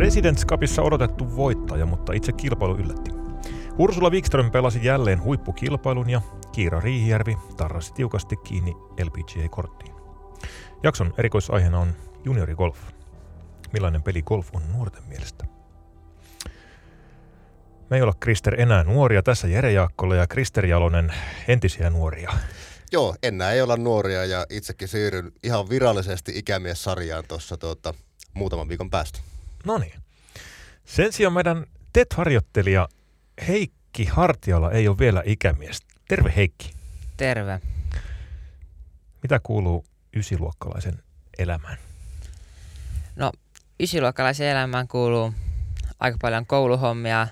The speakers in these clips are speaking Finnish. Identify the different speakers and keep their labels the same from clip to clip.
Speaker 1: Presidents Cupissa odotettu voittaja, mutta itse kilpailu yllätti. Ursula Wikström pelasi jälleen huippukilpailun ja Kiira Riihijärvi tarrasi tiukasti kiinni LPGA-korttiin. Jakson erikoisaiheena on juniorigolf. Millainen peli golf on nuorten mielestä? Me ei olla Krister enää nuoria. Tässä Jere Jaakkola ja Krister Jalonen entisiä nuoria.
Speaker 2: Joo, enää ei olla nuoria ja itsekin siirryn ihan virallisesti ikämies-sarjaan tuossa tuota, muutaman viikon päästä.
Speaker 1: No niin. Sen sijaan meidän TET-harjoittelija Heikki Hartiala ei ole vielä ikämies. Terve Heikki.
Speaker 3: Terve.
Speaker 1: Mitä kuuluu ysiluokkalaisen elämään?
Speaker 3: No, ysiluokkalaisen elämään kuuluu aika paljon kouluhommia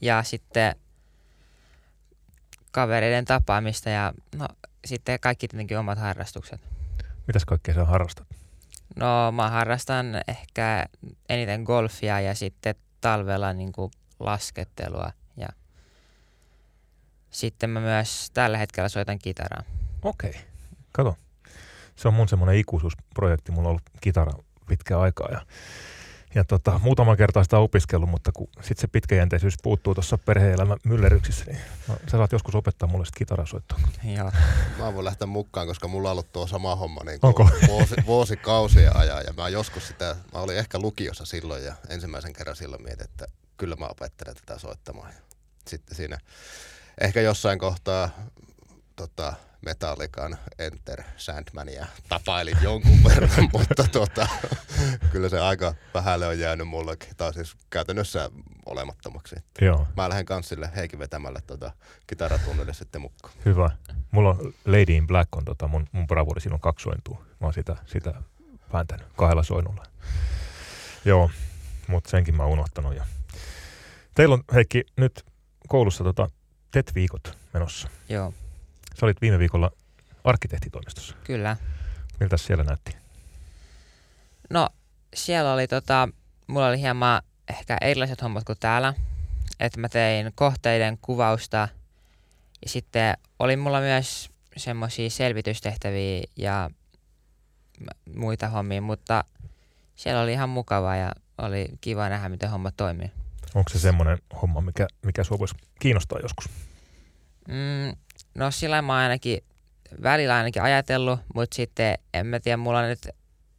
Speaker 3: ja sitten kavereiden tapaamista ja no, sitten kaikki tietenkin omat harrastukset.
Speaker 1: Mitäs kaikkea sä harrastat?
Speaker 3: No mä harrastan ehkä eniten golfia ja sitten talvella niin kuin laskettelua ja sitten mä myös tällä hetkellä soitan kitaraa.
Speaker 1: Okei, okay. kato. Se on mun semmoinen ikuisuusprojekti. Mulla on ollut kitara pitkään aikaa ja ja tota, muutama kertaa sitä opiskellut, mutta kun sitten se pitkäjänteisyys puuttuu tuossa perhe-elämän myllerryksissä, niin no, sä saat joskus opettaa mulle sitten kitarasoittoa.
Speaker 3: Joo.
Speaker 2: Mä voin lähteä mukaan, koska mulla on ollut tuo sama homma niin kuin vuosi, vuosikausia ajan. Ja mä joskus sitä, mä olin ehkä lukiossa silloin ja ensimmäisen kerran silloin mietin, että kyllä mä opettelen tätä soittamaan. Ja sitten siinä ehkä jossain kohtaa tota, Metallican Enter Sandmania tapailin jonkun verran, mutta tota, kyllä se aika vähälle on jäänyt mullekin. Tai siis käytännössä olemattomaksi.
Speaker 1: Joo.
Speaker 2: Mä lähden kanssille Heikin vetämällä tota, kitaratunnille sitten mukaan.
Speaker 1: Hyvä. Mulla on Lady in Black on tota, mun, mun bravuri, siinä on kaksi sointua. Mä oon sitä, sitä vääntänyt kahdella soinnulla. Joo, mutta senkin mä oon unohtanut. Ja... Teillä on Heikki nyt koulussa tota, TET-viikot menossa.
Speaker 3: Joo.
Speaker 1: Sä olit viime viikolla arkkitehtitoimistossa.
Speaker 3: Kyllä.
Speaker 1: Miltä siellä näytti?
Speaker 3: No siellä oli tota, mulla oli hieman ehkä erilaiset hommat kuin täällä. Että mä tein kohteiden kuvausta ja sitten oli mulla myös semmoisia selvitystehtäviä ja muita hommia, mutta siellä oli ihan mukavaa ja oli kiva nähdä, miten homma toimii.
Speaker 1: Onko se semmoinen homma, mikä, mikä sua voisi kiinnostaa joskus?
Speaker 3: Mm, No sillä mä ainakin välillä ainakin ajatellut, mutta sitten en mä tiedä, mulla nyt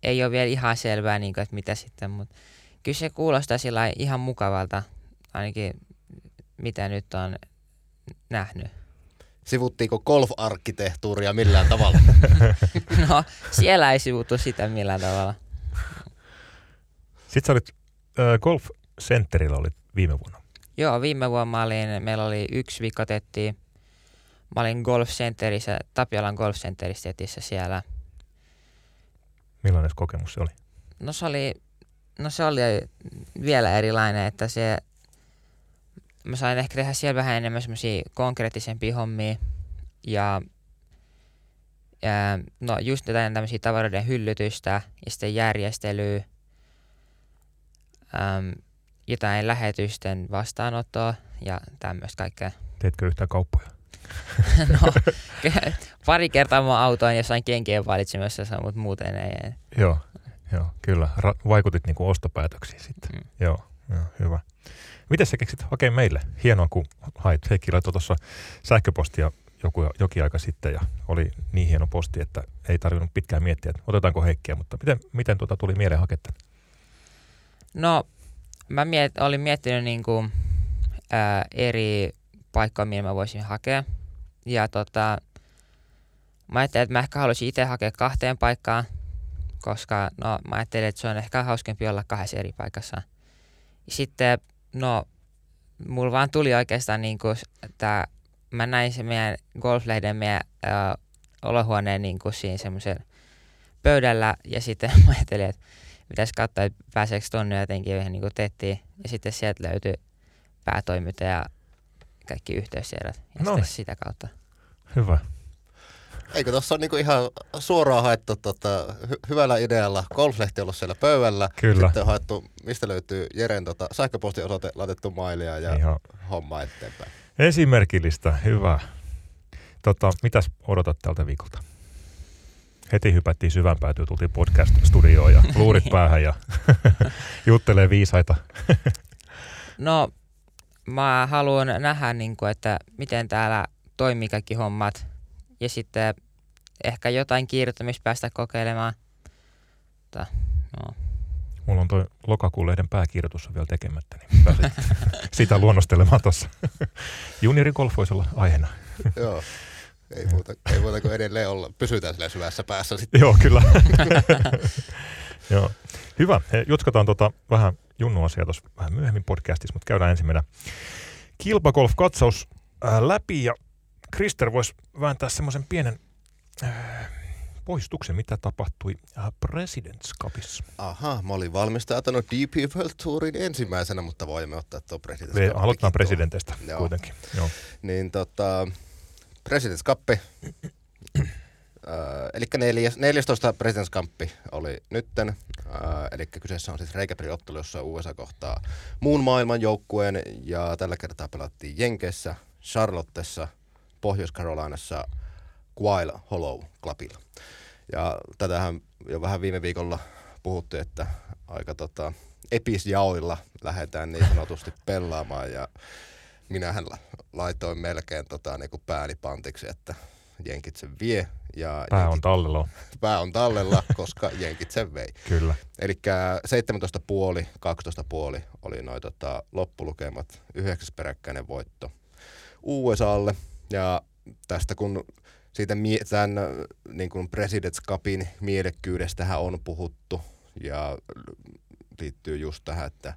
Speaker 3: ei ole vielä ihan selvää, niin kuin, että mitä sitten, mutta kyllä se kuulostaa sillä ihan mukavalta, ainakin mitä nyt on nähnyt.
Speaker 2: Sivuttiinko golf-arkkitehtuuria millään tavalla?
Speaker 3: no, siellä ei sivuttu sitä millään tavalla.
Speaker 1: Sitten sä olit äh, Golf Centerillä olit viime vuonna.
Speaker 3: Joo, viime vuonna olin, meillä oli yksi viikko tettiin Mä olin Golf Centerissä, Tapiolan Golf Centerissä siellä.
Speaker 1: Millainen kokemus se oli?
Speaker 3: No se oli, no se oli vielä erilainen, että se, mä sain ehkä tehdä siellä vähän enemmän semmoisia konkreettisempia hommia ja, ja no just jotain tämmöisiä tavaroiden hyllytystä ja sitten järjestelyä, äm, jotain lähetysten vastaanottoa ja tämmöistä kaikkea.
Speaker 1: Teetkö yhtään kauppoja?
Speaker 3: no, pari kertaa mä autoin jossain kenkien valitsemisessa, mutta muuten ei.
Speaker 1: Joo, joo kyllä. Ra- vaikutit niinku ostopäätöksiin sitten. Mm. Joo, joo, hyvä. Miten sä keksit hakea meille? Hienoa, kun hait. Heikki laittoi tuossa sähköpostia joku, jokin aika sitten ja oli niin hieno posti, että ei tarvinnut pitkään miettiä, että otetaanko Heikkiä, mutta miten, miten tuota tuli mieleen haketta?
Speaker 3: No, mä miet, olin miettinyt niin kuin, ää, eri paikkoja, mihin mä voisin hakea. Ja tota, mä ajattelin, että mä ehkä haluaisin itse hakea kahteen paikkaan, koska no, mä ajattelin, että se on ehkä hauskempi olla kahdessa eri paikassa. Ja sitten, no, mulla vaan tuli oikeastaan niin kuin, että mä näin se meidän golflehden meidän ö, olohuoneen niin kuin siinä semmoisen pöydällä ja sitten mä ajattelin, että pitäisi katsoa, että pääseekö tonne jotenkin vähän niin tettiin. Ja sitten sieltä löytyi päätoimittaja kaikki yhteystiedot ja no. sitä kautta.
Speaker 1: Hyvä.
Speaker 2: Eikö tuossa ole niinku ihan suoraan haettu tota, hy- hyvällä idealla golflehti ollut siellä pöydällä.
Speaker 1: Kyllä.
Speaker 2: Sitten haettu, mistä löytyy Jeren tota, sähköpostiosoite, laitettu mailia ja ihan. homma eteenpäin.
Speaker 1: Esimerkillistä, hyvä. Tota, mitäs odotat tältä viikolta? Heti hypättiin syvän päätyä, tultiin podcast-studioon ja luurit päähän ja juttelee viisaita.
Speaker 3: no, mä haluan nähdä, niin kuin, että miten täällä toimii kaikki hommat. Ja sitten ehkä jotain kiirryttämistä päästä kokeilemaan. Mutta, no.
Speaker 1: Mulla on toi lokakuun lehden pääkirjoitus on vielä tekemättä, niin pääset sitä luonnostelemaan tuossa. Juniori golf voisi olla aiheena.
Speaker 2: Joo. Ei muuta, ei muuta kuin edelleen olla. Pysytään sillä syvässä päässä sitten.
Speaker 1: Joo, kyllä. Joo. Hyvä. He, jatketaan tota vähän Junnu-asiaa tuossa vähän myöhemmin podcastissa, mutta käydään ensin meidän kilpagolf-katsaus läpi ja Krister voisi vääntää semmoisen pienen äh, poistuksen, mitä tapahtui äh, President's Cupissa.
Speaker 2: Aha, mä olin valmistautunut DP World Tourin ensimmäisenä, mutta voimme ottaa tuon President's Me
Speaker 1: aloitetaan presidenteistä Joo. kuitenkin. Joo.
Speaker 2: Niin tota, President's Cup, äh, eli 14 President's Cup oli nytten, äh, eli kyseessä on siis reikäpeliottelu, jossa USA kohtaa muun maailman joukkueen, ja tällä kertaa pelattiin Jenkeissä, Charlottessa, Pohjois-Carolinassa, Quail Hollow Clubilla. Ja tätähän jo vähän viime viikolla puhuttiin, että aika tota, episjaoilla lähdetään niin sanotusti pelaamaan ja minähän laitoin melkein tota, niin kuin pääni pantiksi, että jenkit sen vie. Ja
Speaker 1: pää
Speaker 2: jenkit,
Speaker 1: on tallella.
Speaker 2: Pää on tallella, koska jenkit sen vei.
Speaker 1: Kyllä.
Speaker 2: Eli 17,5, 12,5 oli noin tota, loppulukemat, yhdeksäs peräkkäinen voitto USAlle. Ja tästä kun siitä tämän niin kuin President's Cupin mielekkyydestähän on puhuttu ja liittyy just tähän, että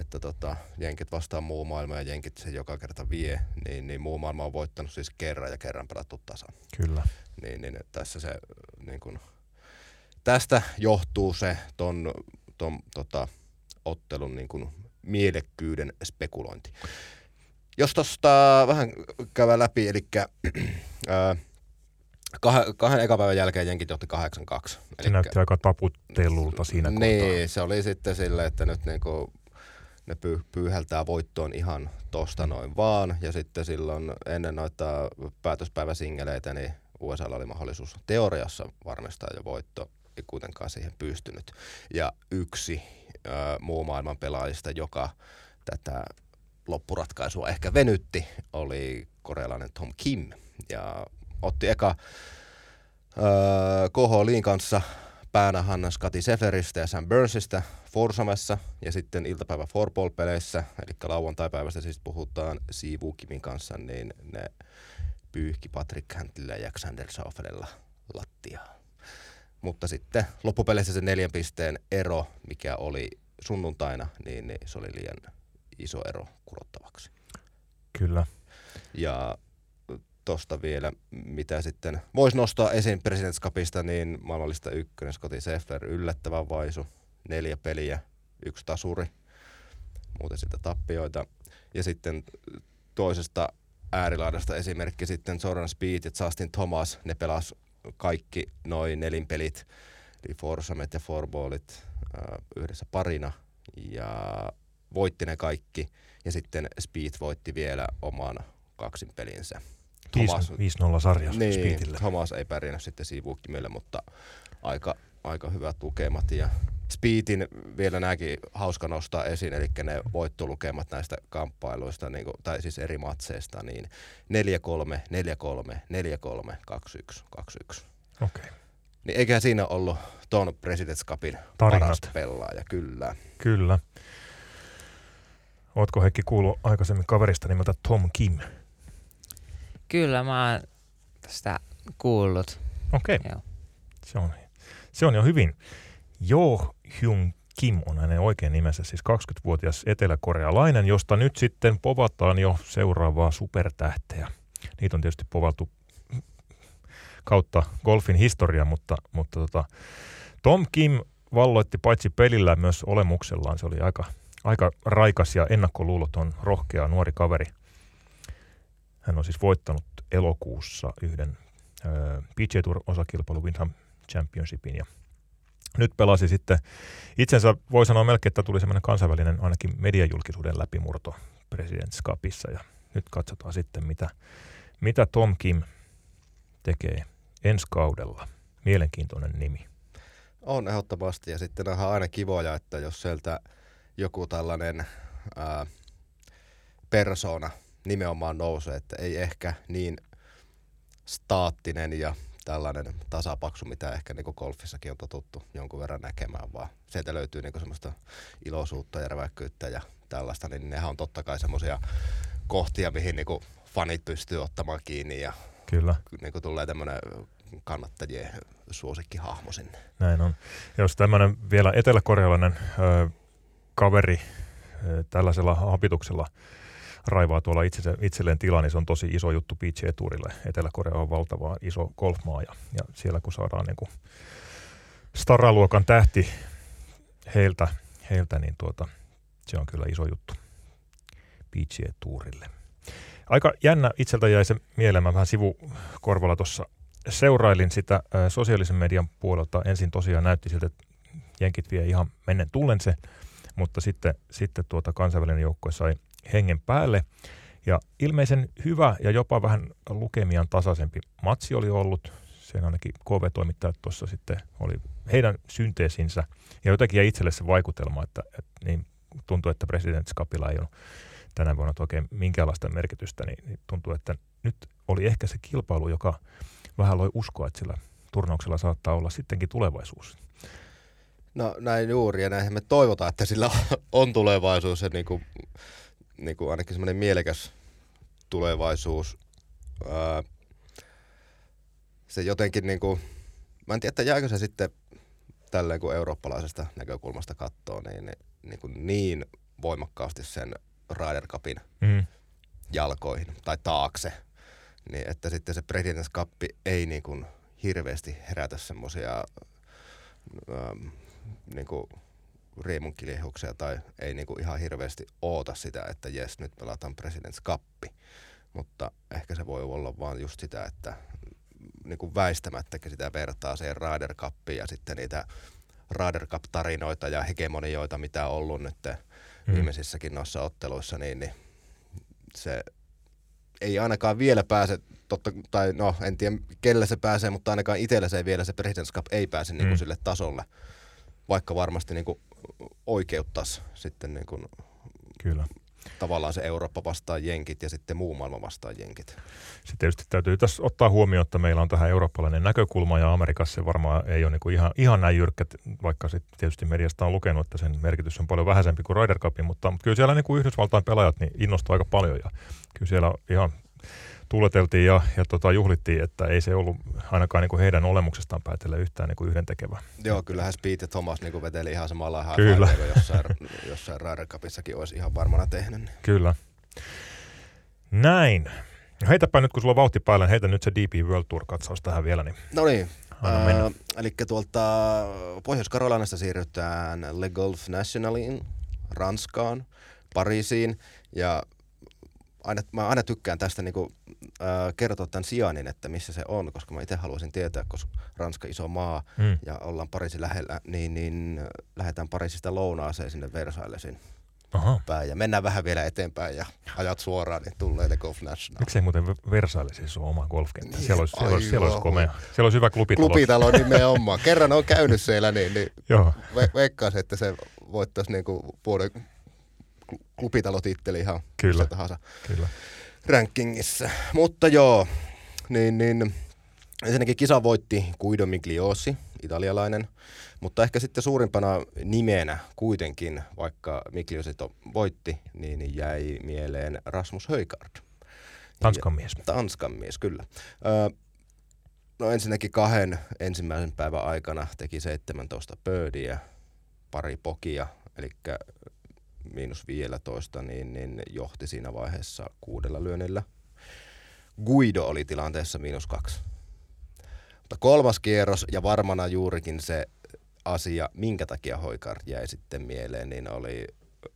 Speaker 2: että tota, jenkit vastaa muu maailma ja jenkit se joka kerta vie, niin, niin muu maailma on voittanut siis kerran ja kerran pelattu tasan.
Speaker 1: Kyllä.
Speaker 2: Niin, niin tässä se, niin kun, tästä johtuu se ton, ton tota, ottelun niin kun, mielekkyyden spekulointi. Jos tuosta vähän käydään läpi, eli Kah- kahden ekan päivän jälkeen jenkit johti 8-2. Se
Speaker 1: Elikkä, näytti aika taputtelulta siinä
Speaker 2: Niin, kohtaa. se oli sitten silleen, että nyt niinku ne py- pyyhältää voittoon ihan tosta noin vaan. Ja sitten silloin ennen noita päätöspäiväsingeleitä, niin USA oli mahdollisuus teoriassa varmistaa jo voitto, ei kuitenkaan siihen pystynyt. Ja yksi ö, muu maailman pelaajista, joka tätä loppuratkaisua ehkä venytti, oli korealainen Tom Kim. Ja otti eka öö, KH Liin kanssa päänähän Scotty Seferistä ja Sam Burnsista Forsomessa ja sitten iltapäivä Forball-peleissä, eli lauantai-päivästä siis puhutaan Sivu Kimin kanssa, niin ne pyyhki Patrick Hantilla ja Xander Saufelella lattiaa. Mutta sitten loppupeleissä se neljän pisteen ero, mikä oli sunnuntaina, niin, niin se oli liian iso ero kurottavaksi.
Speaker 1: Kyllä.
Speaker 2: Ja tosta vielä, mitä sitten voisi nostaa esiin President's Cupista, niin maailmallista ykkönen Scotty Seffer, yllättävän vaisu, neljä peliä, yksi tasuri, muuten sitä tappioita. Ja sitten toisesta äärilaidasta esimerkki sitten Soran Speed ja Justin Thomas, ne pelas kaikki noin nelinpelit, eli Forsamet ja Forballit äh, yhdessä parina ja voitti ne kaikki. Ja sitten Speed voitti vielä oman kaksin pelinsä.
Speaker 1: Thomas, 5-0 sarjassa
Speaker 2: niin,
Speaker 1: Speedille.
Speaker 2: Thomas ei pärjännyt sitten sivuukkimille, mutta aika, aika hyvät lukemat. Ja Speedin vielä nämäkin hauska nostaa esiin, eli ne voittolukemat näistä kamppailuista, niin kuin, tai siis eri matseista, niin 4-3, 4-3, 4-3, 2-1, 2-1.
Speaker 1: Okei. Okay.
Speaker 2: Niin eiköhän siinä ollut tuon President's Cupin paras pelaaja, kyllä.
Speaker 1: Kyllä. Ootko Heikki kuullut aikaisemmin kaverista nimeltä Tom Kim?
Speaker 3: Kyllä, mä oon tästä kuullut.
Speaker 1: Okei. Okay. Se, on, se on jo hyvin. Jo Hyun Kim on hänen oikein nimensä, siis 20-vuotias eteläkorealainen, josta nyt sitten povataan jo seuraavaa supertähteä. Niitä on tietysti povaltu kautta golfin historia, mutta, mutta tota, Tom Kim valloitti paitsi pelillä myös olemuksellaan. Se oli aika, aika raikas ja ennakkoluuloton, rohkea nuori kaveri – hän on siis voittanut elokuussa yhden PGA Tour-osakilpailu Windham Championshipin ja nyt pelasi sitten itsensä, voi sanoa melkein, että tuli semmoinen kansainvälinen ainakin mediajulkisuuden läpimurto President's Cupissa ja nyt katsotaan sitten, mitä, mitä Tom Kim tekee ensi kaudella. Mielenkiintoinen nimi.
Speaker 2: On ehdottomasti ja sitten on aina kivoja, että jos sieltä joku tällainen ää, persona nimenomaan nousee, että ei ehkä niin staattinen ja tällainen tasapaksu, mitä ehkä niin golfissakin on totuttu jonkun verran näkemään, vaan sieltä löytyy niin semmoista iloisuutta ja räväkkyyttä ja tällaista, niin nehän on totta kai semmoisia kohtia, mihin niin fanit pystyy ottamaan kiinni ja
Speaker 1: Kyllä.
Speaker 2: Niin tulee tämmöinen kannattajien suosikkihahmo sinne.
Speaker 1: Näin on. Jos tämmöinen vielä eteläkorealainen ö, kaveri ö, tällaisella hapituksella raivaa tuolla itse, itselleen tilaa, niin se on tosi iso juttu PGA Tourille. Etelä-Korea on valtava iso golfmaa ja, ja siellä kun saadaan niin kuin staraluokan tähti heiltä, heiltä, niin tuota, se on kyllä iso juttu PGA Tourille. Aika jännä itseltä jäi se mieleen, mä vähän sivukorvalla tuossa seurailin sitä sosiaalisen median puolelta. Ensin tosiaan näytti siltä, että jenkit vie ihan mennen tullen se, mutta sitten, sitten tuota kansainvälinen joukkue sai hengen päälle. Ja ilmeisen hyvä ja jopa vähän lukemian tasaisempi matsi oli ollut. Sen ainakin KV-toimittajat tuossa sitten oli heidän synteesinsä. Ja jotenkin jäi itselle se vaikutelma, että, että niin tuntuu, että presidentti Skapila ei ole tänä vuonna oikein minkäänlaista merkitystä, niin, niin tuntuu, että nyt oli ehkä se kilpailu, joka vähän loi uskoa, että sillä turnauksella saattaa olla sittenkin tulevaisuus.
Speaker 2: No näin juuri, ja näinhän me toivotaan, että sillä on tulevaisuus ja niin kuin, niin kuin ainakin semmoinen mielekäs tulevaisuus. Ää, se jotenkin niin kuin, mä en tiedä, että jääkö se sitten tälleen kuin eurooppalaisesta näkökulmasta katsoo, niin, niin, niin, kuin niin voimakkaasti sen Ryder Cupin mm. jalkoihin tai taakse, niin että sitten se President's Cup ei niin kuin hirveästi herätä semmoisia niin kuin riemunkiliehuksia tai ei niin kuin ihan hirveästi oota sitä, että jes, nyt pelataan President's Cup. Mutta ehkä se voi olla vaan just sitä, että niin kuin väistämättäkin sitä vertaa siihen Ryder Cupiin ja sitten niitä Ryder Cup-tarinoita ja hegemonioita, mitä on ollut nyt mm. viimeisissäkin noissa otteluissa, niin, niin se ei ainakaan vielä pääse, totta, tai no en tiedä kelle se pääsee, mutta ainakaan itsellä se ei vielä se President's Cup ei pääse mm. niin kuin sille tasolle, vaikka varmasti niin kuin oikeuttaisi sitten niin kuin
Speaker 1: Kyllä
Speaker 2: tavallaan se Eurooppa vastaan jenkit ja sitten muu maailma vastaan jenkit.
Speaker 1: Sitten tietysti täytyy tässä ottaa huomioon, että meillä on tähän eurooppalainen näkökulma ja Amerikassa se varmaan ei ole niin kuin ihan, ihan näin jyrkkä, vaikka sitten tietysti mediasta on lukenut, että sen merkitys on paljon vähäisempi kuin Ryder Cupin, mutta, mutta kyllä siellä niin kuin Yhdysvaltain pelaajat niin innostuu aika paljon ja kyllä siellä ihan tuuleteltiin ja, ja tota, juhlittiin, että ei se ollut ainakaan niin kuin heidän olemuksestaan päätellä yhtään niin kuin yhdentekevää.
Speaker 2: Joo, kyllähän Speed ja Thomas niin kuin veteli ihan samalla Kyllä. jossain, jossain Ryder Cupissakin olisi ihan varmana tehnyt. Niin.
Speaker 1: Kyllä. Näin. Heitäpä nyt, kun sulla on vauhti päällä, niin heitä nyt se DP World Tour-katsaus tähän vielä. Niin
Speaker 2: no niin, äh, eli tuolta Pohjois-Karolinasta siirrytään Le Golf Nationaliin, Ranskaan, Pariisiin ja aina, mä aina tykkään tästä niin kuin, äh, kertoa tämän sijainnin, että missä se on, koska mä itse haluaisin tietää, koska Ranska iso maa mm. ja ollaan Pariisin lähellä, niin, niin lähdetään Pariisista lounaaseen sinne Versaillesin Aha. päin. Ja mennään vähän vielä eteenpäin ja ajat suoraan, niin tulee Le Golf National.
Speaker 1: Miksei muuten Versailles siis ole oma golfkenttä? Siellä olisi, siellä, olisi, siellä, olisi komea. siellä olisi hyvä klubitalo.
Speaker 2: Klubitalo nimenomaan. Kerran on käynyt siellä, niin, niin Joo. Ve- veikkaisin, että se voittaisi niin kuin vuoden klubitalotitteli ihan
Speaker 1: Kyllä.
Speaker 2: tahansa
Speaker 1: Kyllä.
Speaker 2: rankingissa. Mutta joo, niin, niin ensinnäkin kisa voitti Guido Migliosi, italialainen, mutta ehkä sitten suurimpana nimenä kuitenkin, vaikka Migliosi voitti, niin jäi mieleen Rasmus Höjkaard.
Speaker 1: Tanskan mies.
Speaker 2: Tanskan mies, kyllä. Öö, no ensinnäkin kahden ensimmäisen päivän aikana teki 17 pöydiä, pari pokia, eli miinus 15, niin, niin johti siinä vaiheessa kuudella lyönnillä. Guido oli tilanteessa miinus kaksi. Mutta kolmas kierros ja varmana juurikin se asia, minkä takia Hoikar jäi sitten mieleen, niin oli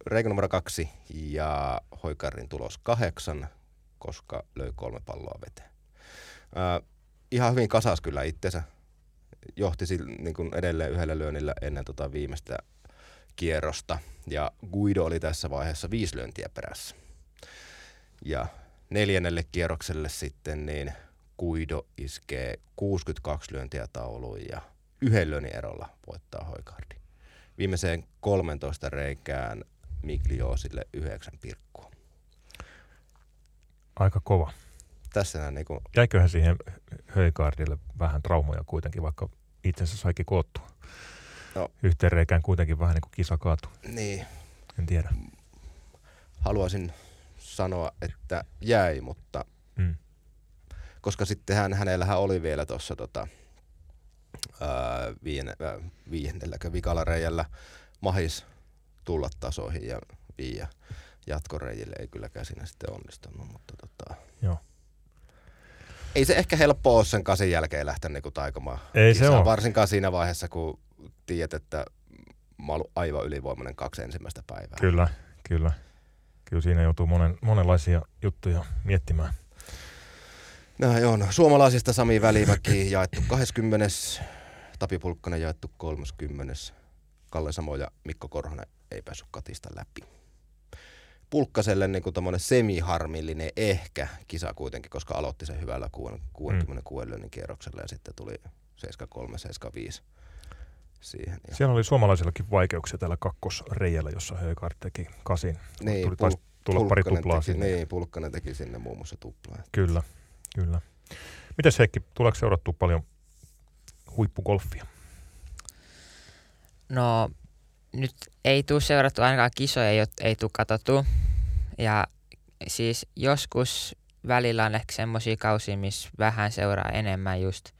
Speaker 2: reikä numero kaksi ja Hoikarin tulos kahdeksan, koska löi kolme palloa veteen. Äh, ihan hyvin kasas kyllä itsensä. Johti niin kuin edelleen yhdellä lyönnillä ennen tota viimeistä kierrosta ja Guido oli tässä vaiheessa viisi lyöntiä perässä. Ja neljännelle kierrokselle sitten niin Guido iskee 62 lyöntiä tauluun ja yhden löni erolla voittaa Hoikardi. Viimeiseen 13 reikään Miglioosille yhdeksän pirkkua.
Speaker 1: Aika kova.
Speaker 2: Tässä niin kuin...
Speaker 1: Jäiköhän siihen Höikaardille vähän traumoja kuitenkin, vaikka itsensä saikin koottua? No. Yhteen reikään kuitenkin vähän niin kuin kisa kaatu.
Speaker 2: Niin.
Speaker 1: En tiedä.
Speaker 2: Haluaisin sanoa, että jäi, mutta mm. koska sitten hän, hänellähän oli vielä tuossa tota, viiennelläkö vikalla reijällä mahis tulla tasoihin ja viiä jatkoreijille ei kylläkään siinä sitten onnistunut, mutta tota,
Speaker 1: Joo.
Speaker 2: ei se ehkä helppo ole sen kasin jälkeen lähteä niinku taikomaan.
Speaker 1: Ei se ole.
Speaker 2: Varsinkaan siinä vaiheessa, kun tiedät, että mä oon aivan ylivoimainen kaksi ensimmäistä päivää.
Speaker 1: Kyllä, kyllä. Kyllä siinä joutuu monen, monenlaisia juttuja miettimään.
Speaker 2: Joo, no, suomalaisista Sami Välimäki jaettu 20. Tapi Pulkkanen jaettu 30. Kalle Samo ja Mikko Korhonen ei päässyt katista läpi. Pulkkaselle niin kuin semiharmillinen ehkä kisa kuitenkin, koska aloitti sen hyvällä 66 mm. kierroksella ja sitten tuli 73, 75 siihen.
Speaker 1: Ja... Siellä oli suomalaisillakin vaikeuksia tällä kakkosreijällä, jossa Högard teki kasin.
Speaker 2: Niin,
Speaker 1: tuli pul- tulla pari tuplaa
Speaker 2: teki,
Speaker 1: sinne.
Speaker 2: Niin, Pulkkanen teki sinne muun muassa tuplaa.
Speaker 1: Kyllä, kyllä. Mites Heikki, tuleeko seurattua paljon huippugolfia?
Speaker 3: No nyt ei tule seurattu ainakaan kisoja, ei, ei tule katsottu. Ja siis joskus välillä on ehkä semmoisia kausia, missä vähän seuraa enemmän just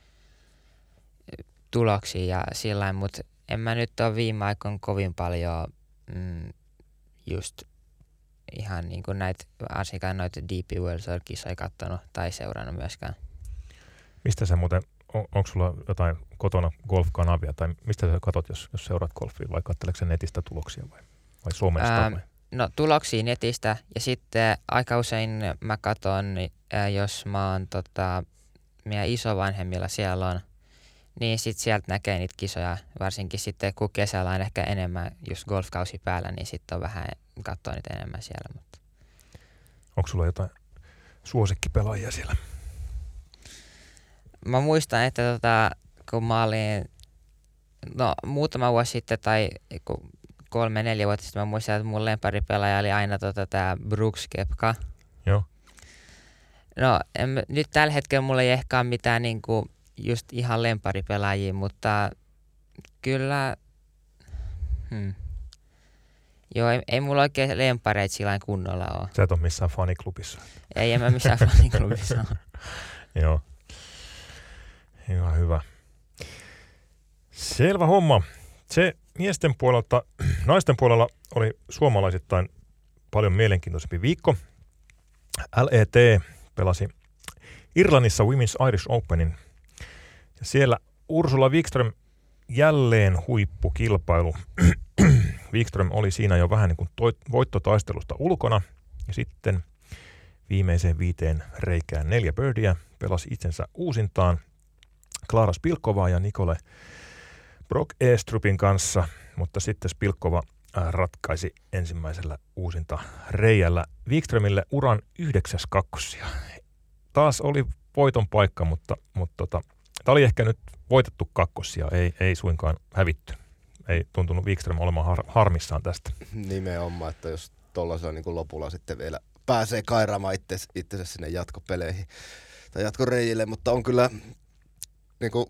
Speaker 3: tuloksia ja sillä mutta en mä nyt ole viime aikoina kovin paljon mm, just ihan niin kuin näitä, varsinkaan noita DP World Tour-kisoja kattonut tai seurannut myöskään.
Speaker 1: Mistä sä muuten, on, onko sulla jotain kotona golf-kanavia tai mistä sä katot, jos, jos seuraat golfia vai katseleeko netistä tuloksia vai, vai Suomesta? Ähm, vai?
Speaker 3: No tuloksia netistä ja sitten aika usein mä katson, äh, jos mä oon tota, meidän isovanhemmilla siellä on, niin sitten sieltä näkee niitä kisoja, varsinkin sitten kun kesällä on ehkä enemmän just golfkausi päällä, niin sitten on vähän katsoa niitä enemmän siellä. Mutta.
Speaker 1: Onko sulla jotain suosikkipelaajia siellä?
Speaker 3: Mä muistan, että tota, kun mä olin no, muutama vuosi sitten tai kolme, neljä vuotta sitten mä muistan, että mun lemparipelaaja oli aina tota, tämä Brooks Kepka.
Speaker 1: Joo.
Speaker 3: No en, nyt tällä hetkellä mulla ei ehkä ole mitään niinku, just ihan lemparipelaajia, mutta kyllä... Hmm. Joo, ei, ei mulla oikein lempareita sillä kunnolla ole.
Speaker 1: Sä et ole missään faniklubissa.
Speaker 3: Ei, en mä missään faniklubissa
Speaker 1: Joo. Hyvä, hyvä. Selvä homma. Se miesten puolelta, naisten puolella oli suomalaisittain paljon mielenkiintoisempi viikko. LET pelasi Irlannissa Women's Irish Openin. Ja siellä Ursula Wikström jälleen huippukilpailu. Wikström oli siinä jo vähän niin kuin toi, voittotaistelusta ulkona. Ja sitten viimeiseen viiteen reikään neljä birdiä pelasi itsensä uusintaan – Klara Spilkovaa ja Nikole Brock Estrupin kanssa, mutta sitten Spilkova äh, ratkaisi ensimmäisellä uusinta reijällä Wikströmille uran yhdeksäs kakkosia. Taas oli voiton paikka, mutta, mutta tota, tämä oli ehkä nyt voitettu kakkosia, ei, ei suinkaan hävitty. Ei tuntunut Wikström olemaan har, harmissaan tästä.
Speaker 2: Nimenomaan, että jos tuollaisella niin lopulla sitten vielä pääsee kairaamaan itse, itsensä sinne jatkopeleihin tai jatkoreijille, mutta on kyllä niin kuin,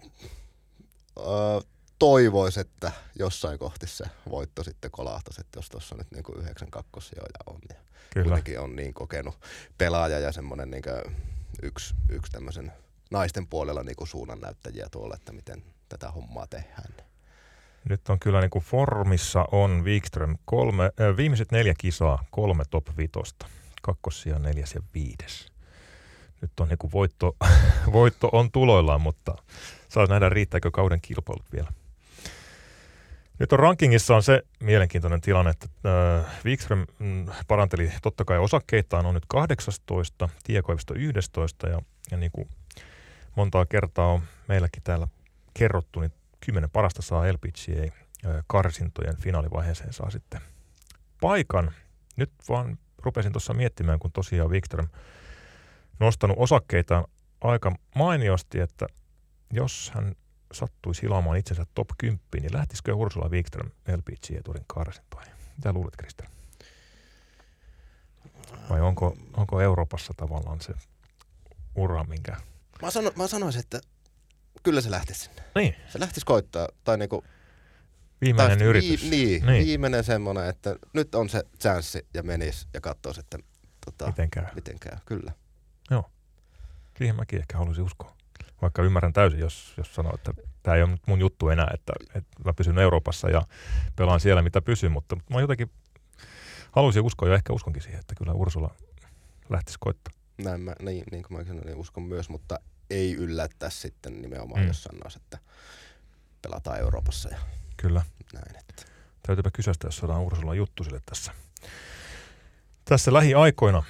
Speaker 2: toivoisi, että jossain kohti se voitto sitten kolahtaisi, että jos tuossa nyt niin kuin yhdeksän kakkosia on. Ja Kyllä. Kuitenkin on niin kokenut pelaaja ja semmoinen niin yksi, yksi tämmöisen naisten puolella niin suunnannäyttäjiä tuolla, että miten tätä hommaa tehdään.
Speaker 1: Nyt on kyllä niin kuin formissa on Wikström kolme, äh, viimeiset neljä kisaa, kolme top vitosta, kakkosia, neljäs ja viides nyt on niin kuin voitto, voitto on tuloillaan, mutta saa nähdä riittääkö kauden kilpailut vielä. Nyt on rankingissa on se mielenkiintoinen tilanne, että äh, Wikström mm, paranteli totta kai osakkeitaan, on nyt 18, Tiekoivisto 11 ja, ja niin kuin montaa kertaa on meilläkin täällä kerrottu, niin kymmenen parasta saa LPGA karsintojen finaalivaiheeseen saa sitten paikan. Nyt vaan rupesin tuossa miettimään, kun tosiaan Wikström – nostanut osakkeitaan aika mainiosti, että jos hän sattui silaamaan itsensä top 10, niin lähtisikö Ursula Wikström LPG-eturin karsintoihin? Mitä luulet, Kristel? Vai onko, onko Euroopassa tavallaan se ura, minkä...
Speaker 2: Mä, sano, mä sanoisin, että kyllä se lähtisi sinne.
Speaker 1: Niin.
Speaker 2: Se lähtisi koittaa, tai niinku...
Speaker 1: Viimeinen
Speaker 2: tai
Speaker 1: yritys.
Speaker 2: Vi, niin, niin, viimeinen semmoinen, että nyt on se chanssi ja menis ja katsoo sitten, tota,
Speaker 1: miten käy.
Speaker 2: Miten käy, kyllä.
Speaker 1: Joo. Siihen mäkin ehkä haluaisin uskoa. Vaikka ymmärrän täysin, jos, jos sanoo, että tämä ei ole mun juttu enää, että, että mä pysyn Euroopassa ja pelaan siellä, mitä pysyn, mutta mä jotenkin haluaisin uskoa ja ehkä uskonkin siihen, että kyllä Ursula lähtisi koittaa.
Speaker 2: Näin mä, niin, niin kuin mä sanoin, niin uskon myös, mutta ei yllättää sitten nimenomaan, mm. jos sanoisi, että pelataan Euroopassa ja
Speaker 1: Kyllä.
Speaker 2: näin. Että.
Speaker 1: Täytyypä kysyä jos saadaan Ursula juttu sille tässä, tässä lähiaikoina.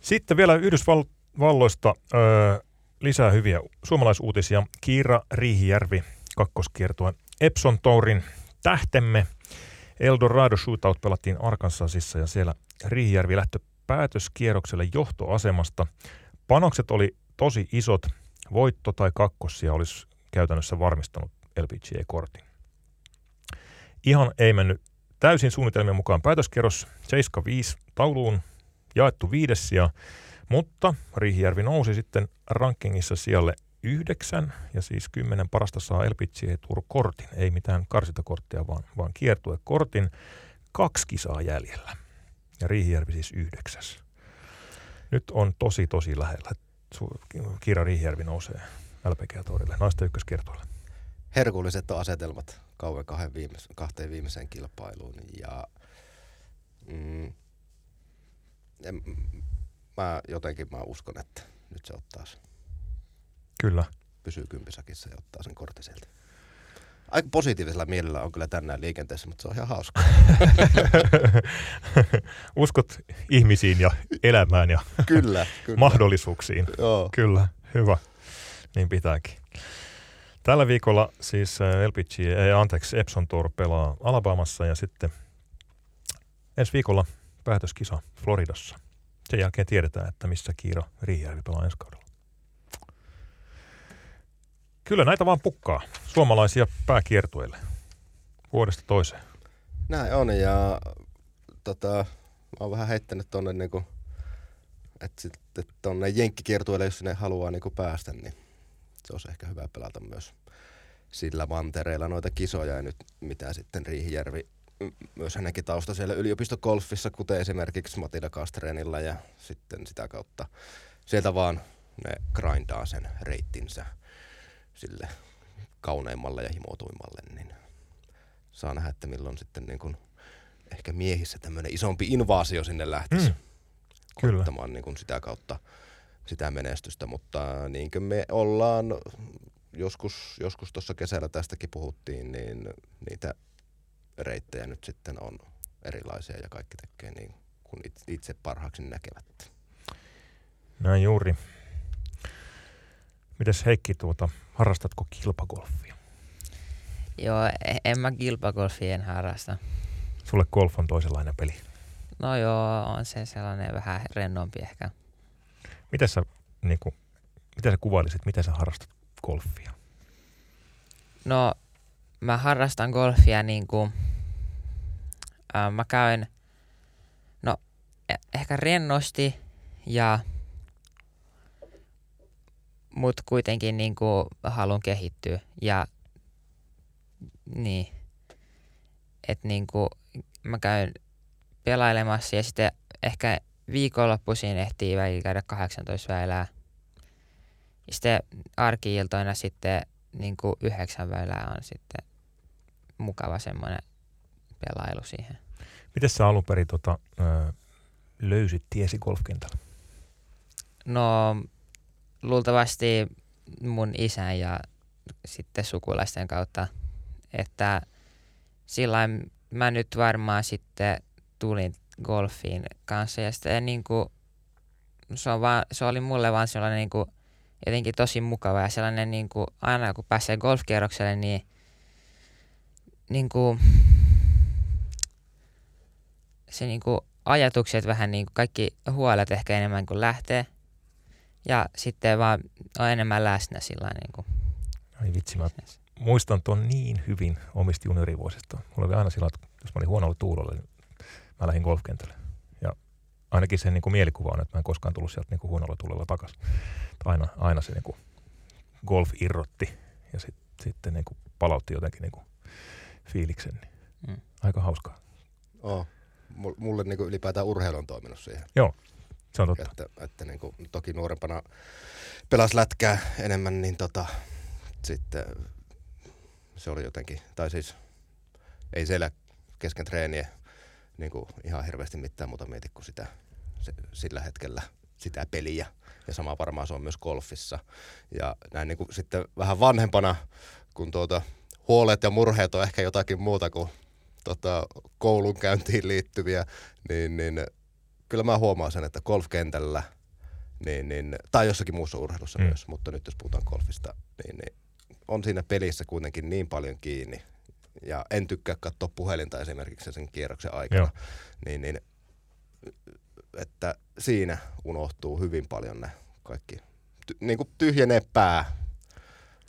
Speaker 1: Sitten vielä Yhdysvalloista öö, lisää hyviä suomalaisuutisia. Kiira Riihijärvi kakkoskiertuen Epson Tourin tähtemme. Eldorado Shootout pelattiin Arkansasissa ja siellä Riihijärvi lähtö päätöskierrokselle johtoasemasta. Panokset oli tosi isot. Voitto tai kakkossia olisi käytännössä varmistanut LPGA-kortin. Ihan ei mennyt täysin suunnitelmien mukaan päätöskierros 7-5 tauluun jaettu viides ja mutta Riihijärvi nousi sitten rankingissa sijalle yhdeksän ja siis kymmenen parasta saa LPGA Tour kortin, ei mitään karsintakorttia, vaan, vaan kiertuekortin. Kaksi kisaa jäljellä ja Riihijärvi siis yhdeksäs. Nyt on tosi tosi lähellä. Kiira Riihijärvi nousee LPGA-torille, naisten ykköskiertoille.
Speaker 2: Herkulliset on asetelmat kauan kahden viimeis- kahteen viimeiseen kilpailuun ja mm, en, mä jotenkin mä uskon, että nyt se ottaa sen.
Speaker 1: Kyllä.
Speaker 2: Pysyy kympisakissa ja ottaa sen kortin sieltä. Aika positiivisella mielellä on kyllä tänään liikenteessä, mutta se on ihan hauska.
Speaker 1: Uskot ihmisiin ja elämään ja
Speaker 2: kyllä, kyllä.
Speaker 1: mahdollisuuksiin.
Speaker 2: Joo.
Speaker 1: Kyllä, hyvä. Niin pitääkin. Tällä viikolla siis LPG, ei, anteeksi, Epson Tour pelaa Alabamassa ja sitten ensi viikolla päätöskisa Floridassa. Sen jälkeen tiedetään, että missä Kiira Riihijärvi pelaa ensi kaudella. Kyllä näitä vaan pukkaa. Suomalaisia pääkiertueille vuodesta toiseen.
Speaker 2: Näin on ja tota, mä oon vähän heittänyt tonne niinku, että sitten tonne jenkkikiertueelle, jos sinne haluaa niinku päästä, niin se olisi ehkä hyvä pelata myös sillä mantereella noita kisoja ja nyt mitä sitten Riihijärvi myös hänenkin tausta siellä yliopistokolfissa, kuten esimerkiksi Matilda Kastrenilla ja sitten sitä kautta sieltä vaan ne grindaa sen reittinsä sille kauneimmalle ja himotuimmalle, niin saa nähdä, että milloin sitten niin kuin ehkä miehissä tämmöinen isompi invaasio sinne lähtisi mm,
Speaker 1: kyllä.
Speaker 2: niin kuin sitä kautta sitä menestystä, mutta niin kuin me ollaan joskus, joskus tuossa kesällä tästäkin puhuttiin, niin niitä reittejä nyt sitten on erilaisia ja kaikki tekee niin kuin itse parhaaksi näkevät.
Speaker 1: Näin juuri. Mites Heikki, tuota, harrastatko kilpagolfia?
Speaker 3: Joo, e- en mä kilpagolfia en harrasta.
Speaker 1: Sulle golf on toisenlainen peli.
Speaker 3: No joo, on se sellainen vähän rennompi ehkä.
Speaker 1: Miten sä, niin kuin, miten sä kuvailisit, miten sä harrastat golfia?
Speaker 3: No, mä harrastan golfia niin kuin, äh, mä käyn, no e- ehkä rennosti ja mut kuitenkin niin kuin haluan kehittyä ja niin, että niin kuin mä käyn pelailemassa ja sitten ehkä viikonloppuisin ehtii välillä käydä 18 väylää. Ja sitten arkiiltoina sitten niin kuin yhdeksän väylää on sitten mukava semmoinen pelailu siihen.
Speaker 1: Miten sä alun perin tota, löysit tiesi golfkentällä?
Speaker 3: No luultavasti mun isän ja sitten sukulaisten kautta, että sillä mä nyt varmaan sitten tulin golfiin kanssa ja sitten niin kuin, se, on vaan, se oli mulle vaan sellainen niin kuin, jotenkin tosi mukava ja sellainen niin kuin, aina kun pääsee golfkierrokselle, niin, niin kuin, se niin kuin, ajatukset vähän niin kuin, kaikki huolet ehkä enemmän kuin lähtee ja sitten vaan on enemmän läsnä sillä niin kuin.
Speaker 1: Ai vitsi, mä muistan tuon niin hyvin omista juniorivuosista. Mulla oli aina sillä, että jos mä olin huonolla tuulolla, niin mä lähdin golfkentälle. Ja ainakin se niin kuin mielikuva on, että mä en koskaan tullut sieltä niin kuin huonolla tuulella takaisin. Aina, aina se niin kuin golf irrotti ja sit, sitten niin kuin palautti jotenkin niin kuin fiiliksen. Mm. Aika hauskaa.
Speaker 2: Oh. Mulle niin kuin ylipäätään urheilu on toiminut siihen.
Speaker 1: Joo, se on totta.
Speaker 2: Että, että niin kuin, toki nuorempana pelas lätkää enemmän, niin tota, sitten se oli jotenkin, tai siis ei siellä kesken treeniä niin kuin ihan hirveästi mitään muuta mieti kuin sitä se, sillä hetkellä sitä peliä. Ja sama varmaan se on myös golfissa. Ja näin niin kuin sitten vähän vanhempana, kun tuota, huolet ja murheet on ehkä jotakin muuta kuin tota, koulun käyntiin liittyviä, niin, niin kyllä mä huomaan sen, että golfkentällä, niin, niin, tai jossakin muussa urheilussa mm. myös, mutta nyt jos puhutaan golfista, niin, niin on siinä pelissä kuitenkin niin paljon kiinni, ja en tykkää katsoa puhelinta esimerkiksi sen kierroksen aikana, Joo. niin, niin että siinä unohtuu hyvin paljon ne kaikki, ty, niin kuin tyhjenee pää,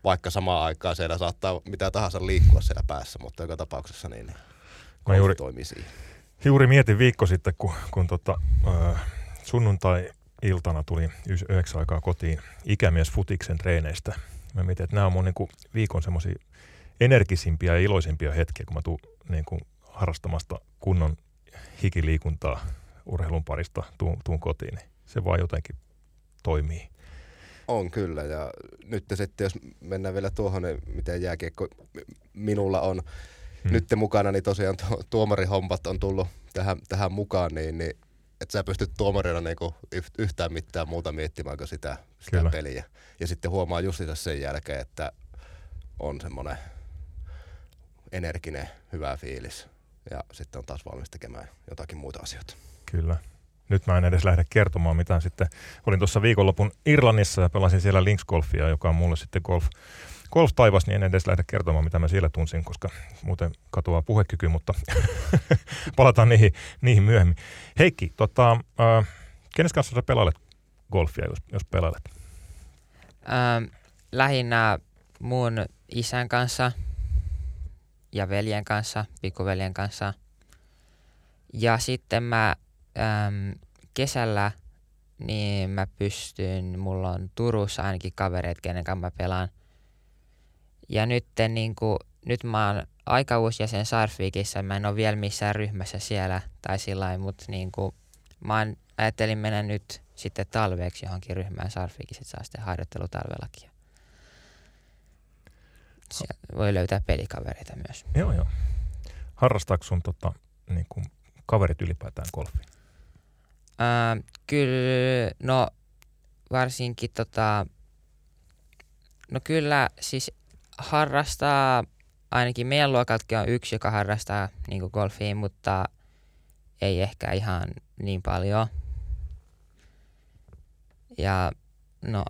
Speaker 2: vaikka samaan aikaan siellä saattaa mitä tahansa liikkua siellä päässä, mutta joka tapauksessa niin, niin juuri, toimii siihen.
Speaker 1: Juuri mietin viikko sitten, kun, kun tota, äh, sunnuntai-iltana tuli yhdeksän aikaa kotiin ikämies futiksen treeneistä. Mä mietin, että nämä on mun niin kuin, viikon semmoisia energisimpiä ja iloisimpia hetkiä, kun mä tuun niin kuin, harrastamasta kunnon hikiliikuntaa urheilun parista tuun, tuun kotiin. Niin se vaan jotenkin toimii.
Speaker 2: On kyllä ja nyt sitten jos mennään vielä tuohon, niin miten jääkiekko minulla on hmm. nyt mukana, niin tosiaan tuomarihompat on tullut tähän, tähän mukaan, niin, niin että sä pystyt tuomarina niinku yhtään mitään muuta miettimään kuin sitä, sitä peliä. Ja sitten huomaa justissa sen jälkeen, että on semmoinen energinen, hyvä fiilis. Ja sitten on taas valmis tekemään jotakin muita asioita.
Speaker 1: Kyllä. Nyt mä en edes lähde kertomaan mitään sitten. Olin tuossa viikonlopun Irlannissa ja pelasin siellä linksgolfia, joka on mulle sitten golf, golf taivas, niin en edes lähde kertomaan, mitä mä siellä tunsin, koska muuten katoaa puhekyky, mutta palataan niihin, niihin myöhemmin. Heikki, tota, äh, kenes kanssa sä pelailet golfia, jos, jos pelailet?
Speaker 3: Lähinnä mun isän kanssa ja veljen kanssa, pikkuveljen kanssa. Ja sitten mä äm, kesällä niin mä pystyn, mulla on Turussa ainakin kavereet, kenen kanssa mä pelaan. Ja nyt, niin kuin, nyt mä oon aika uusi jäsen Sarfiikissa, mä en ole vielä missään ryhmässä siellä tai sillä mutta niin kuin, mä oon, ajattelin mennä nyt sitten talveeksi johonkin ryhmään Sarfiikissa, että saa sitten harjoittelutalvellakin. Siellä voi löytää pelikavereita myös.
Speaker 1: Joo, joo. Harrastaako sun tota, niin kuin kaverit ylipäätään golfia?
Speaker 3: Ää, kyllä, no varsinkin tota, no kyllä siis harrastaa, ainakin meidän luokaltakin on yksi, joka harrastaa niin golfia, mutta ei ehkä ihan niin paljon. Ja no,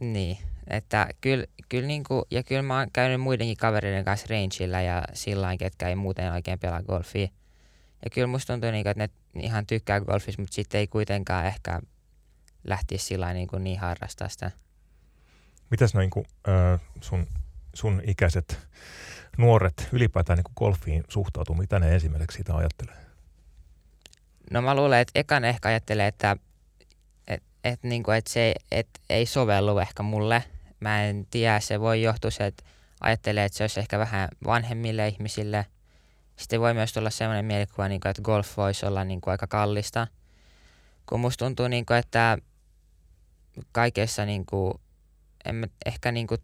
Speaker 3: niin, että kyllä, kyllä niinku, ja kyllä mä oon käynyt muidenkin kavereiden kanssa rangeilla ja sillä ketkä ei muuten oikein pelaa golfia. Ja kyllä musta tuntuu, niinku, että ne ihan tykkää golfista, mutta sitten ei kuitenkaan ehkä lähtisi sillä niin, niin harrastaa sitä.
Speaker 1: Mitäs noin kuin, äh, sun, sun ikäiset nuoret ylipäätään niin golfiin suhtautuu? Mitä ne esimerkiksi siitä ajattelee?
Speaker 3: No mä luulen, että ekan ehkä ajattelee, että et, et, niin kuin, että se et, ei sovellu ehkä mulle. Mä en tiedä, se voi johtua se, että ajattelee, että se olisi ehkä vähän vanhemmille ihmisille – sitten voi myös tulla sellainen mielikuva, niin kuin, että golf voisi olla niin kuin, aika kallista. Kun musta tuntuu, niin kuin, että kaikessa niin kuin, en mä, ehkä niin kuin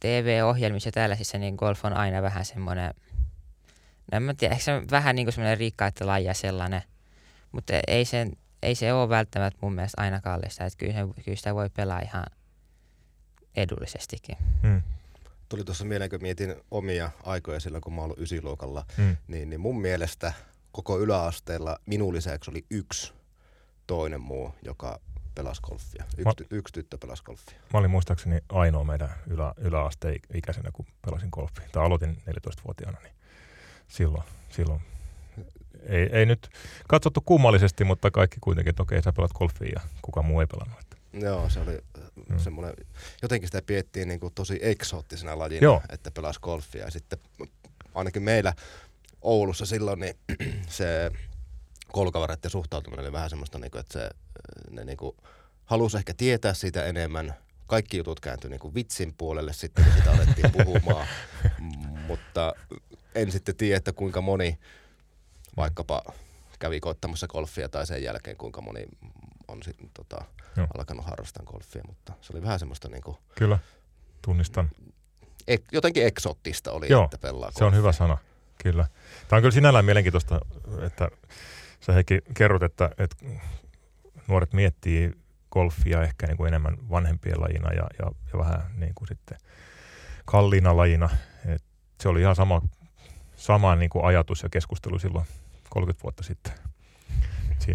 Speaker 3: TV-ohjelmissa ja tällaisissa niin golf on aina vähän semmoinen, no en mä tiedä, ehkä se on vähän niin kuin semmoinen rikkaiden lajia sellainen, mutta ei, sen, ei se ole välttämättä mun mielestä aina kallista, että kyllä, kyllä sitä voi pelaa ihan edullisestikin. Hmm
Speaker 2: tuli tuossa mieleen, kun mietin omia aikoja silloin, kun mä ollut ysiluokalla, mm. niin, niin mun mielestä koko yläasteella minun lisäksi oli yksi toinen muu, joka pelasi golfia. Yksi, mä, yksi tyttö pelasi golfia.
Speaker 1: Mä olin muistaakseni ainoa meidän ylä, yläasteen ikäisenä, kun pelasin golfia. Tai aloitin 14-vuotiaana, niin silloin, silloin ei, ei nyt katsottu kummallisesti, mutta kaikki kuitenkin, että okei, sä pelat golfia ja kuka muu ei pelannut.
Speaker 2: Joo, se oli mm. semmoinen, jotenkin sitä piettiin niin kuin tosi eksoottisena lajina,
Speaker 1: Joo.
Speaker 2: että pelasi golfia. Ja sitten ainakin meillä Oulussa silloin, niin se kolkavareiden suhtautuminen oli vähän semmoista, niin kuin, että se, ne niin kuin, halusi ehkä tietää siitä enemmän. Kaikki jutut kääntyi niin kuin vitsin puolelle sitten, kun sitä alettiin puhumaan. Mutta en sitten tiedä, että kuinka moni vaikkapa kävi koittamassa golfia tai sen jälkeen kuinka moni on sit, tota, alkanut harrastaa golfia, mutta se oli vähän semmoista niin kuin,
Speaker 1: Kyllä, tunnistan.
Speaker 2: Ek, jotenkin eksoottista oli,
Speaker 1: Joo,
Speaker 2: että pelaa golfia.
Speaker 1: se on hyvä sana, kyllä. Tämä on kyllä sinällään mielenkiintoista, että sä Heikki kerrot, että, että nuoret miettii golfia ehkä niin kuin enemmän vanhempien lajina ja, ja, ja vähän niin kuin sitten kalliina lajina. Et se oli ihan sama, sama niin kuin ajatus ja keskustelu silloin 30 vuotta sitten.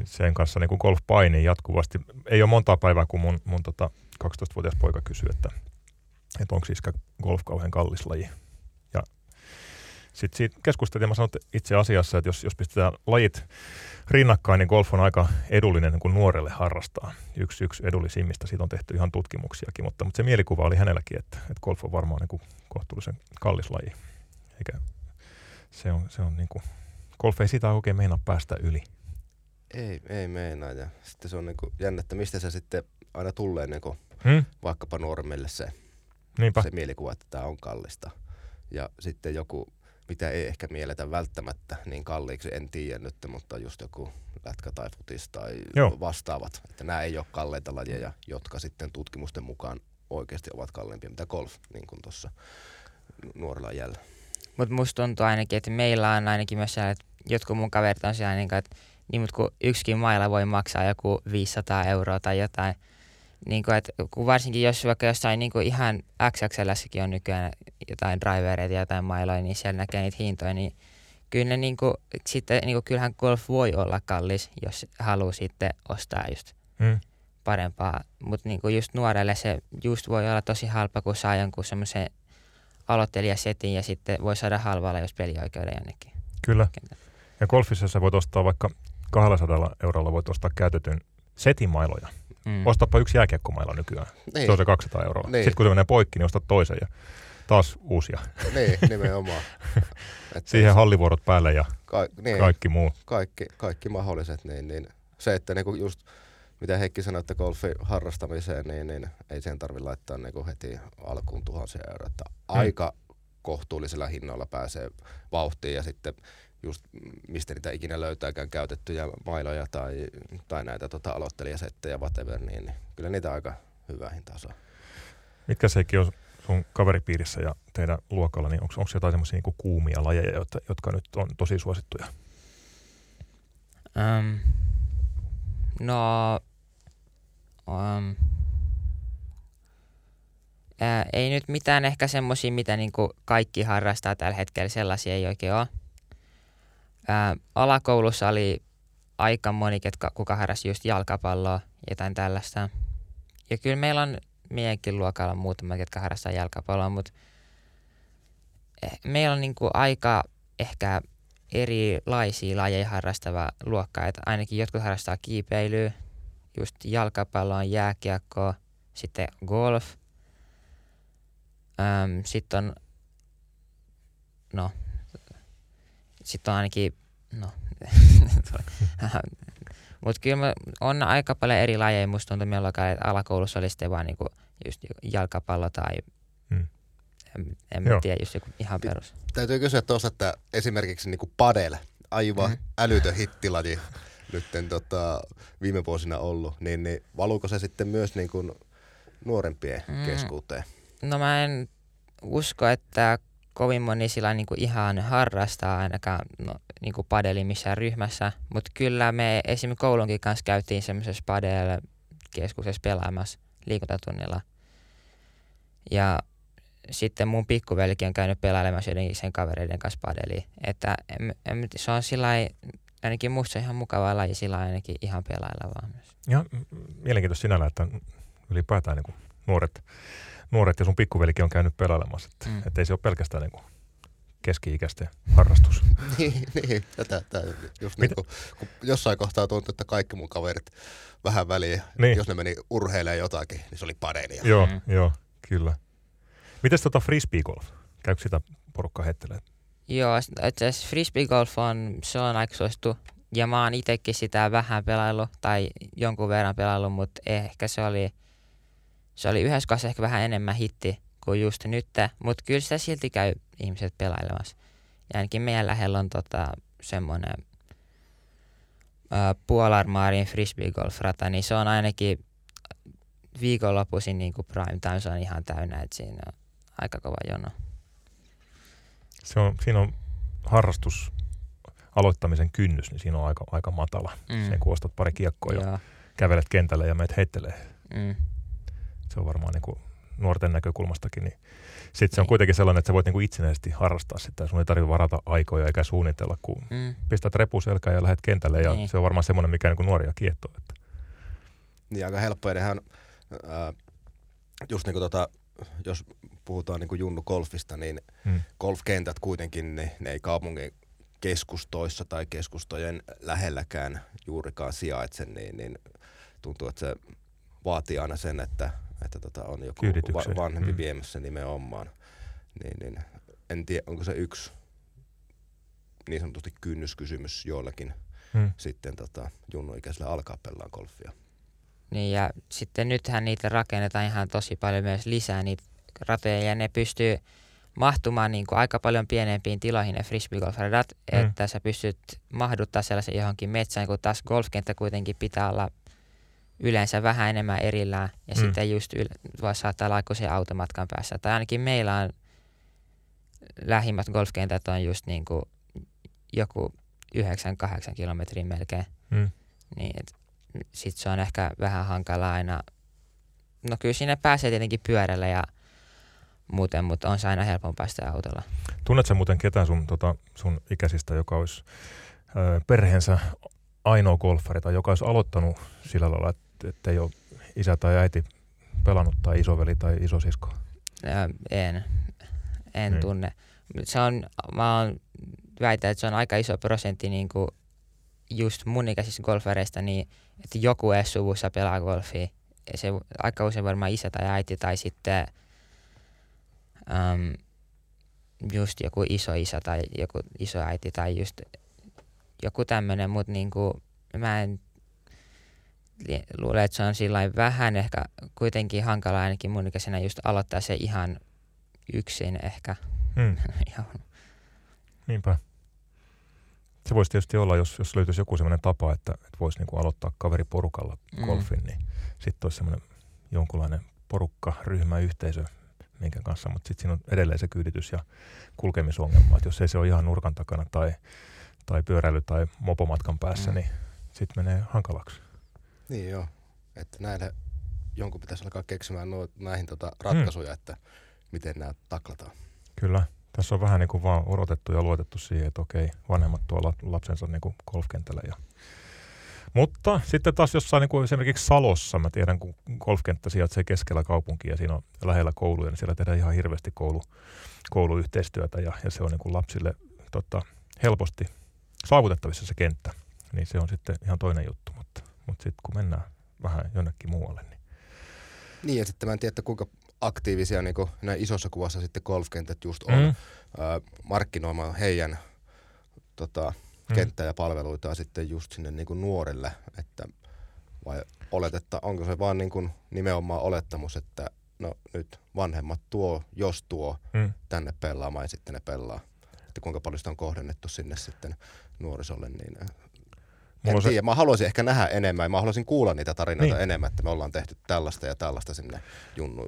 Speaker 1: Sen kanssa niin kuin golf painii jatkuvasti. Ei ole montaa päivää, kun mun, mun tota 12-vuotias poika kysyy, että, että onko siis golf kauhean kallis laji. Sitten siitä keskusteltiin, mä sanoin että itse asiassa, että jos, jos pistetään lajit rinnakkain, niin golf on aika edullinen niin kuin nuorelle harrastaa. Yksi, yksi edullisimmista, siitä on tehty ihan tutkimuksiakin, mutta, mutta se mielikuva oli hänelläkin, että, että golf on varmaan niin kuin kohtuullisen kallis laji. Eikä se on, se on niin kuin, golf ei sitä oikein meinaa päästä yli.
Speaker 2: Ei, ei meinaa. Ja sitten se on niin kuin jännä, että mistä se sitten aina tulee niin kuin
Speaker 1: hmm?
Speaker 2: vaikkapa nuoremmille se,
Speaker 1: Niinpä.
Speaker 2: se mielikuva, että tämä on kallista. Ja sitten joku, mitä ei ehkä mielletä välttämättä niin kalliiksi, en tiedä nyt, mutta just joku lätkä tai futis tai
Speaker 1: Joo.
Speaker 2: vastaavat. Että nämä ei ole kalleita lajeja, jotka sitten tutkimusten mukaan oikeasti ovat kalliimpia, mitä golf, niin kuin tuossa nuorella jäljellä.
Speaker 3: Mutta musta tuntuu ainakin, että meillä on ainakin myös siellä, että jotkut mun kaverit on siellä, niin kuin, että niin, mutta kun yksikin mailla voi maksaa joku 500 euroa tai jotain, niin kuin, että kun varsinkin jos vaikka jossain niin kuin ihan XXLssäkin on nykyään jotain drivereita ja jotain mailoja, niin siellä näkee niitä hintoja, niin kyllä ne niin kuin, sitten, niin kuin, kyllähän golf voi olla kallis, jos haluaa sitten ostaa just
Speaker 1: Hmm.
Speaker 3: parempaa, mutta niin just nuorelle se just voi olla tosi halpa, kun saa jonkun semmoisen aloittelijasetin ja sitten voi saada halvalla, jos pelioikeuden jonnekin.
Speaker 1: Kyllä. Ja golfissa sä voit ostaa vaikka 200 eurolla voit ostaa käytetyn setin mailoja. Mm. Ostapa yksi jääkiekkomailla nykyään. Niin. Se on se 200 euroa. Niin. Sitten kun se menee poikki, niin ostat toisen ja taas uusia.
Speaker 2: Niin, nimenomaan.
Speaker 1: Siihen hallivuorot päälle ja
Speaker 2: ka- niin,
Speaker 1: kaikki muu.
Speaker 2: Kaikki, kaikki mahdolliset. Niin, niin. Se, että niinku just mitä Heikki sanoi, että golfi harrastamiseen, niin, niin ei sen tarvitse laittaa niin heti alkuun tuhansia euroa. Että mm. Aika kohtuullisella hinnalla pääsee vauhtiin ja sitten just mistä niitä ikinä löytääkään käytettyjä mailoja tai, tai näitä tota, aloittelijasettejä, whatever, niin, niin kyllä niitä aika hyvä hinta saa.
Speaker 1: Mitkä sekin on sun kaveripiirissä ja teidän luokalla, niin onko jotain semmoisia niin kuumia lajeja, jotka, jotka nyt on tosi suosittuja?
Speaker 3: Um, no, um, ää, ei nyt mitään ehkä semmoisia, mitä niinku kaikki harrastaa tällä hetkellä, sellaisia ei oikein ole. Ää, alakoulussa oli aika moni, ketkä, kuka harrasti just jalkapalloa, jotain tällaista. Ja kyllä meillä on meidänkin luokalla muutama, ketkä harrastaa jalkapalloa, mutta meillä on niinku aika ehkä erilaisia lajeja harrastava luokka. Että ainakin jotkut harrastaa kiipeilyä, just jalkapalloa, jääkiekkoa, sitten golf. Sitten on, no, sitten on ainakin, no, mutta kyllä on aika paljon eri lajeja. Musta tuntuu meillä että alakoulussa oli sitten vaan niinku just jalkapallo tai hmm. en, en mä tiedä, just joku ihan perus.
Speaker 2: Täytyy kysyä tuossa, että esimerkiksi niinku padel, aivan mm-hmm. älytön hittilaji nyt tota, viime vuosina ollut, niin, niin valuuko se sitten myös niin kuin nuorempien mm. keskuuteen?
Speaker 3: No mä en usko, että kovin moni sillä niin kuin ihan harrastaa ainakaan no, niin kuin padeli missään ryhmässä, mutta kyllä me esimerkiksi koulunkin kanssa käytiin semmoisessa padel-keskuksessa pelaamassa liikuntatunnilla. Ja sitten mun pikkuvelikin on käynyt pelailemassa jotenkin sen kavereiden kanssa padeliin. Että en, en, se on sillä ainakin musta ihan mukava laji sillä ainakin ihan pelailla vaan myös.
Speaker 1: Ja mielenkiintoista sinällä, että ylipäätään niin nuoret, nuoret ja sun pikkuvelikin on käynyt pelailemassa. Että, mm. että ei se ole pelkästään niin kuin keski-ikäisten harrastus.
Speaker 2: niin, niin, tätä, tätä just niin kuin, kun jossain kohtaa tuntui, että kaikki mun kaverit vähän väliä, niin. jos ne meni urheilemaan jotakin, niin se oli padelia.
Speaker 1: Joo, mm. joo, kyllä. Mites tota frisbeegolf? Käykö sitä porukka heittelee?
Speaker 3: Joo, itse asiassa frisbeegolf on, se on aika suosittu. Ja mä oon itekin sitä vähän pelailu tai jonkun verran pelailu, mutta ehkä se oli, se oli yhdessä kanssa ehkä vähän enemmän hitti kuin just nyt, mutta kyllä sitä silti käy ihmiset pelailemassa. Ja ainakin meidän lähellä on tota, semmoinen Puolarmaarin frisbeegolf-rata, niin se on ainakin viikonloppuisin niin kuin prime time, se on ihan täynnä, että siinä on aika kova jono.
Speaker 1: Se on, siinä on harrastus aloittamisen kynnys, niin siinä on aika, aika matala. Mm. Sen kun ostat pari kiekkoa ja kävelet kentälle ja meet heittelee. Mm. Se on varmaan niin kuin nuorten näkökulmastakin, niin sitten se on niin. kuitenkin sellainen, että sä voit niinku itsenäisesti harrastaa sitä. Sun ei tarvitse varata aikoja eikä suunnitella, kun mm. pistät repuselkään ja lähdet kentälle. Ja niin. se on varmaan semmoinen, mikä niinku nuoria kiehtoo. Että.
Speaker 2: Niin aika helppo. Edehän, äh, just niin kuin tota, jos puhutaan niin kuin Junnu Golfista, niin mm. golfkentät kuitenkin, ne, ne ei kaupungin keskustoissa tai keskustojen lähelläkään juurikaan sijaitse, niin, niin tuntuu, että se vaatii aina sen, että että tota, on joku va- vanhempi mm. viemässä nimenomaan. Niin, niin, en tiedä, onko se yksi niin sanotusti kynnyskysymys joillakin mm. sitten tota, junnuikäisellä alkaa pelaa golfia.
Speaker 3: Niin ja sitten nythän niitä rakennetaan ihan tosi paljon myös lisää niitä ratoja ja ne pystyy mahtumaan niin kuin aika paljon pienempiin tiloihin ne frisbeegolf-radat, mm. että sä pystyt mahduttaa sellaisen johonkin metsään, kun taas golfkenttä kuitenkin pitää olla yleensä vähän enemmän erillään ja mm. sitten just yl- voi saattaa olla sen automatkan päässä. Tai ainakin meillä on lähimmät golfkentät on just niin kuin joku 9-8 kilometriä melkein. Mm. Niin sitten se on ehkä vähän hankala aina. No kyllä sinne pääsee tietenkin pyörällä ja muuten, mutta on se aina helpompaa sitä autolla.
Speaker 1: Tunnetko muuten ketään sun, tota, sun ikäisistä, joka olisi ö, perheensä ainoa golfari tai joka olisi aloittanut sillä lailla, että että ei ole isä tai äiti pelannut tai isoveli tai isosisko?
Speaker 3: Ja, en, en niin. tunne. Se on, mä oon väitän, että se on aika iso prosentti niin kuin just mun ikäisistä golfareista, niin että joku edes suvussa pelaa golfia. Ja se aika usein varmaan isä tai äiti tai sitten um, just joku iso isä tai joku iso äiti tai just joku tämmöinen, mutta niinku, mä en luulen, että se on sillä vähän ehkä kuitenkin hankala ainakin mun ikäisenä just aloittaa se ihan yksin ehkä. Hmm.
Speaker 1: Niinpä. Se voisi tietysti olla, jos, jos löytyisi joku sellainen tapa, että, että voisi niinku aloittaa kaveriporukalla mm. golfin, mm. niin sitten olisi semmoinen jonkunlainen porukka, ryhmä, yhteisö, minkä kanssa, mutta sitten siinä on edelleen se kyyditys ja kulkemisongelma, että jos ei se ole ihan nurkan takana tai, tai pyöräily tai mopomatkan päässä, mm. niin sitten menee hankalaksi.
Speaker 2: Niin joo, että näille jonkun pitäisi alkaa keksimään no, näihin tota ratkaisuja, mm. että miten nämä taklataan.
Speaker 1: Kyllä. Tässä on vähän niin kuin vaan odotettu ja luotettu siihen, että okei, vanhemmat tuo lapsensa niin kuin golfkentällä. Ja... Mutta sitten taas jossain niin kuin esimerkiksi Salossa, mä tiedän, kun golfkenttä sijaitsee keskellä kaupunkia ja siinä on lähellä kouluja, niin siellä tehdään ihan hirveästi koulu, kouluyhteistyötä ja, ja se on niin kuin lapsille tota, helposti saavutettavissa se kenttä. Niin se on sitten ihan toinen juttu, mutta sitten kun mennään vähän jonnekin muualle, niin...
Speaker 2: Niin ja sitten mä en tiedä, kuinka aktiivisia niin näin isossa kuvassa sitten golfkentät just on mm. ää, markkinoimaan heidän tota, mm. kenttää ja palveluita sitten just sinne niin kuin nuorille, että vai oletetta, onko se vaan niin kuin nimenomaan olettamus, että no nyt vanhemmat tuo, jos tuo mm. tänne pelaamaan ja sitten ne pelaa. Että kuinka paljon sitä on kohdennettu sinne sitten nuorisolle, niin en se... tiedä, mä haluaisin ehkä nähdä enemmän, mä haluaisin kuulla niitä tarinoita niin. enemmän, että me ollaan tehty tällaista ja tällaista sinne junnu,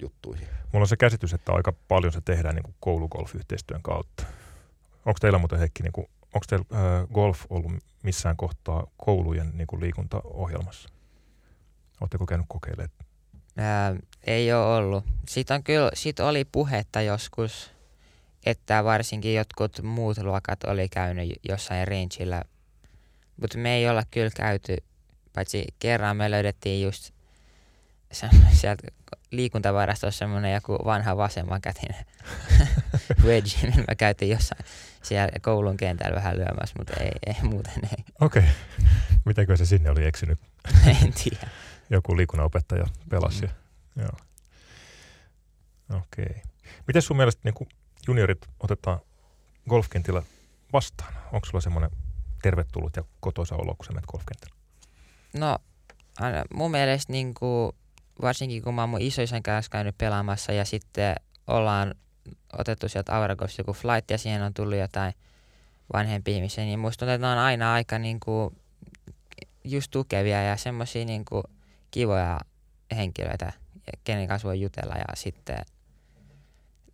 Speaker 2: juttuihin.
Speaker 1: Mulla on se käsitys, että aika paljon se tehdään niin kuin koulugolf-yhteistyön kautta. Onko teillä muuten Heikki, niin kuin, onko teillä äh, golf ollut missään kohtaa koulujen niin kuin liikuntaohjelmassa? Oletteko käynyt kokeilemaan?
Speaker 3: Ää, ei ole ollut. Siitä, on kyllä, siitä oli puhetta joskus, että varsinkin jotkut muut luokat oli käynyt jossain rangeillä mutta me ei olla kyllä käyty, paitsi kerran me löydettiin just sieltä liikuntavarastossa semmoinen joku vanha vasemmankätinen wedge, millä mä käytin jossain siellä koulun kentällä vähän lyömässä, mutta ei, ei muuten ei.
Speaker 1: Okei. Okay. Mitäkö se sinne oli eksynyt?
Speaker 3: en tiedä.
Speaker 1: Joku liikunnanopettaja pelasi. Mm. Joo. Okei. Okay. Miten sun mielestä niin juniorit otetaan golfkentillä vastaan? Onko sulla semmoinen tervetullut ja kotoisa olo, kun sä menet golfkentällä?
Speaker 3: No, mun mielestä niin kuin, varsinkin kun mä oon mun isoisän kanssa käynyt pelaamassa ja sitten ollaan otettu sieltä Auragosta joku flight ja siihen on tullut jotain vanhempia ihmisiä, niin musta tuntuu, että ne on aina aika niin kuin, just tukevia ja semmoisia niin kivoja henkilöitä, kenen kanssa voi jutella ja sitten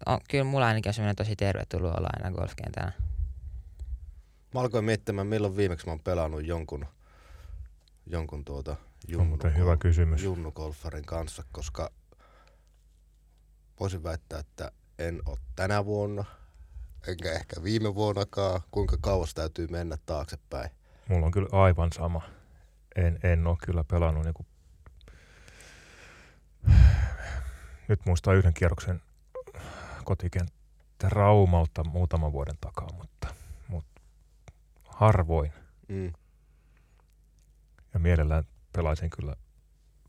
Speaker 3: on, kyllä mulla ainakin on semmoinen tosi tervetullut olla aina golfkentällä.
Speaker 2: Mä alkoin miettimään, milloin viimeksi mä oon pelannut jonkun, jonkun tuota junnu,
Speaker 1: hyvä kysymys.
Speaker 2: junnugolfarin kanssa, koska voisin väittää, että en ole tänä vuonna, enkä ehkä viime vuonnakaan, kuinka kauas täytyy mennä taaksepäin.
Speaker 1: Mulla on kyllä aivan sama. En, en ole kyllä pelannut niin kuin... Nyt muistaa yhden kierroksen kotikenttä Raumalta muutaman vuoden takaa, mutta harvoin. Mm. Ja mielellään pelaisin kyllä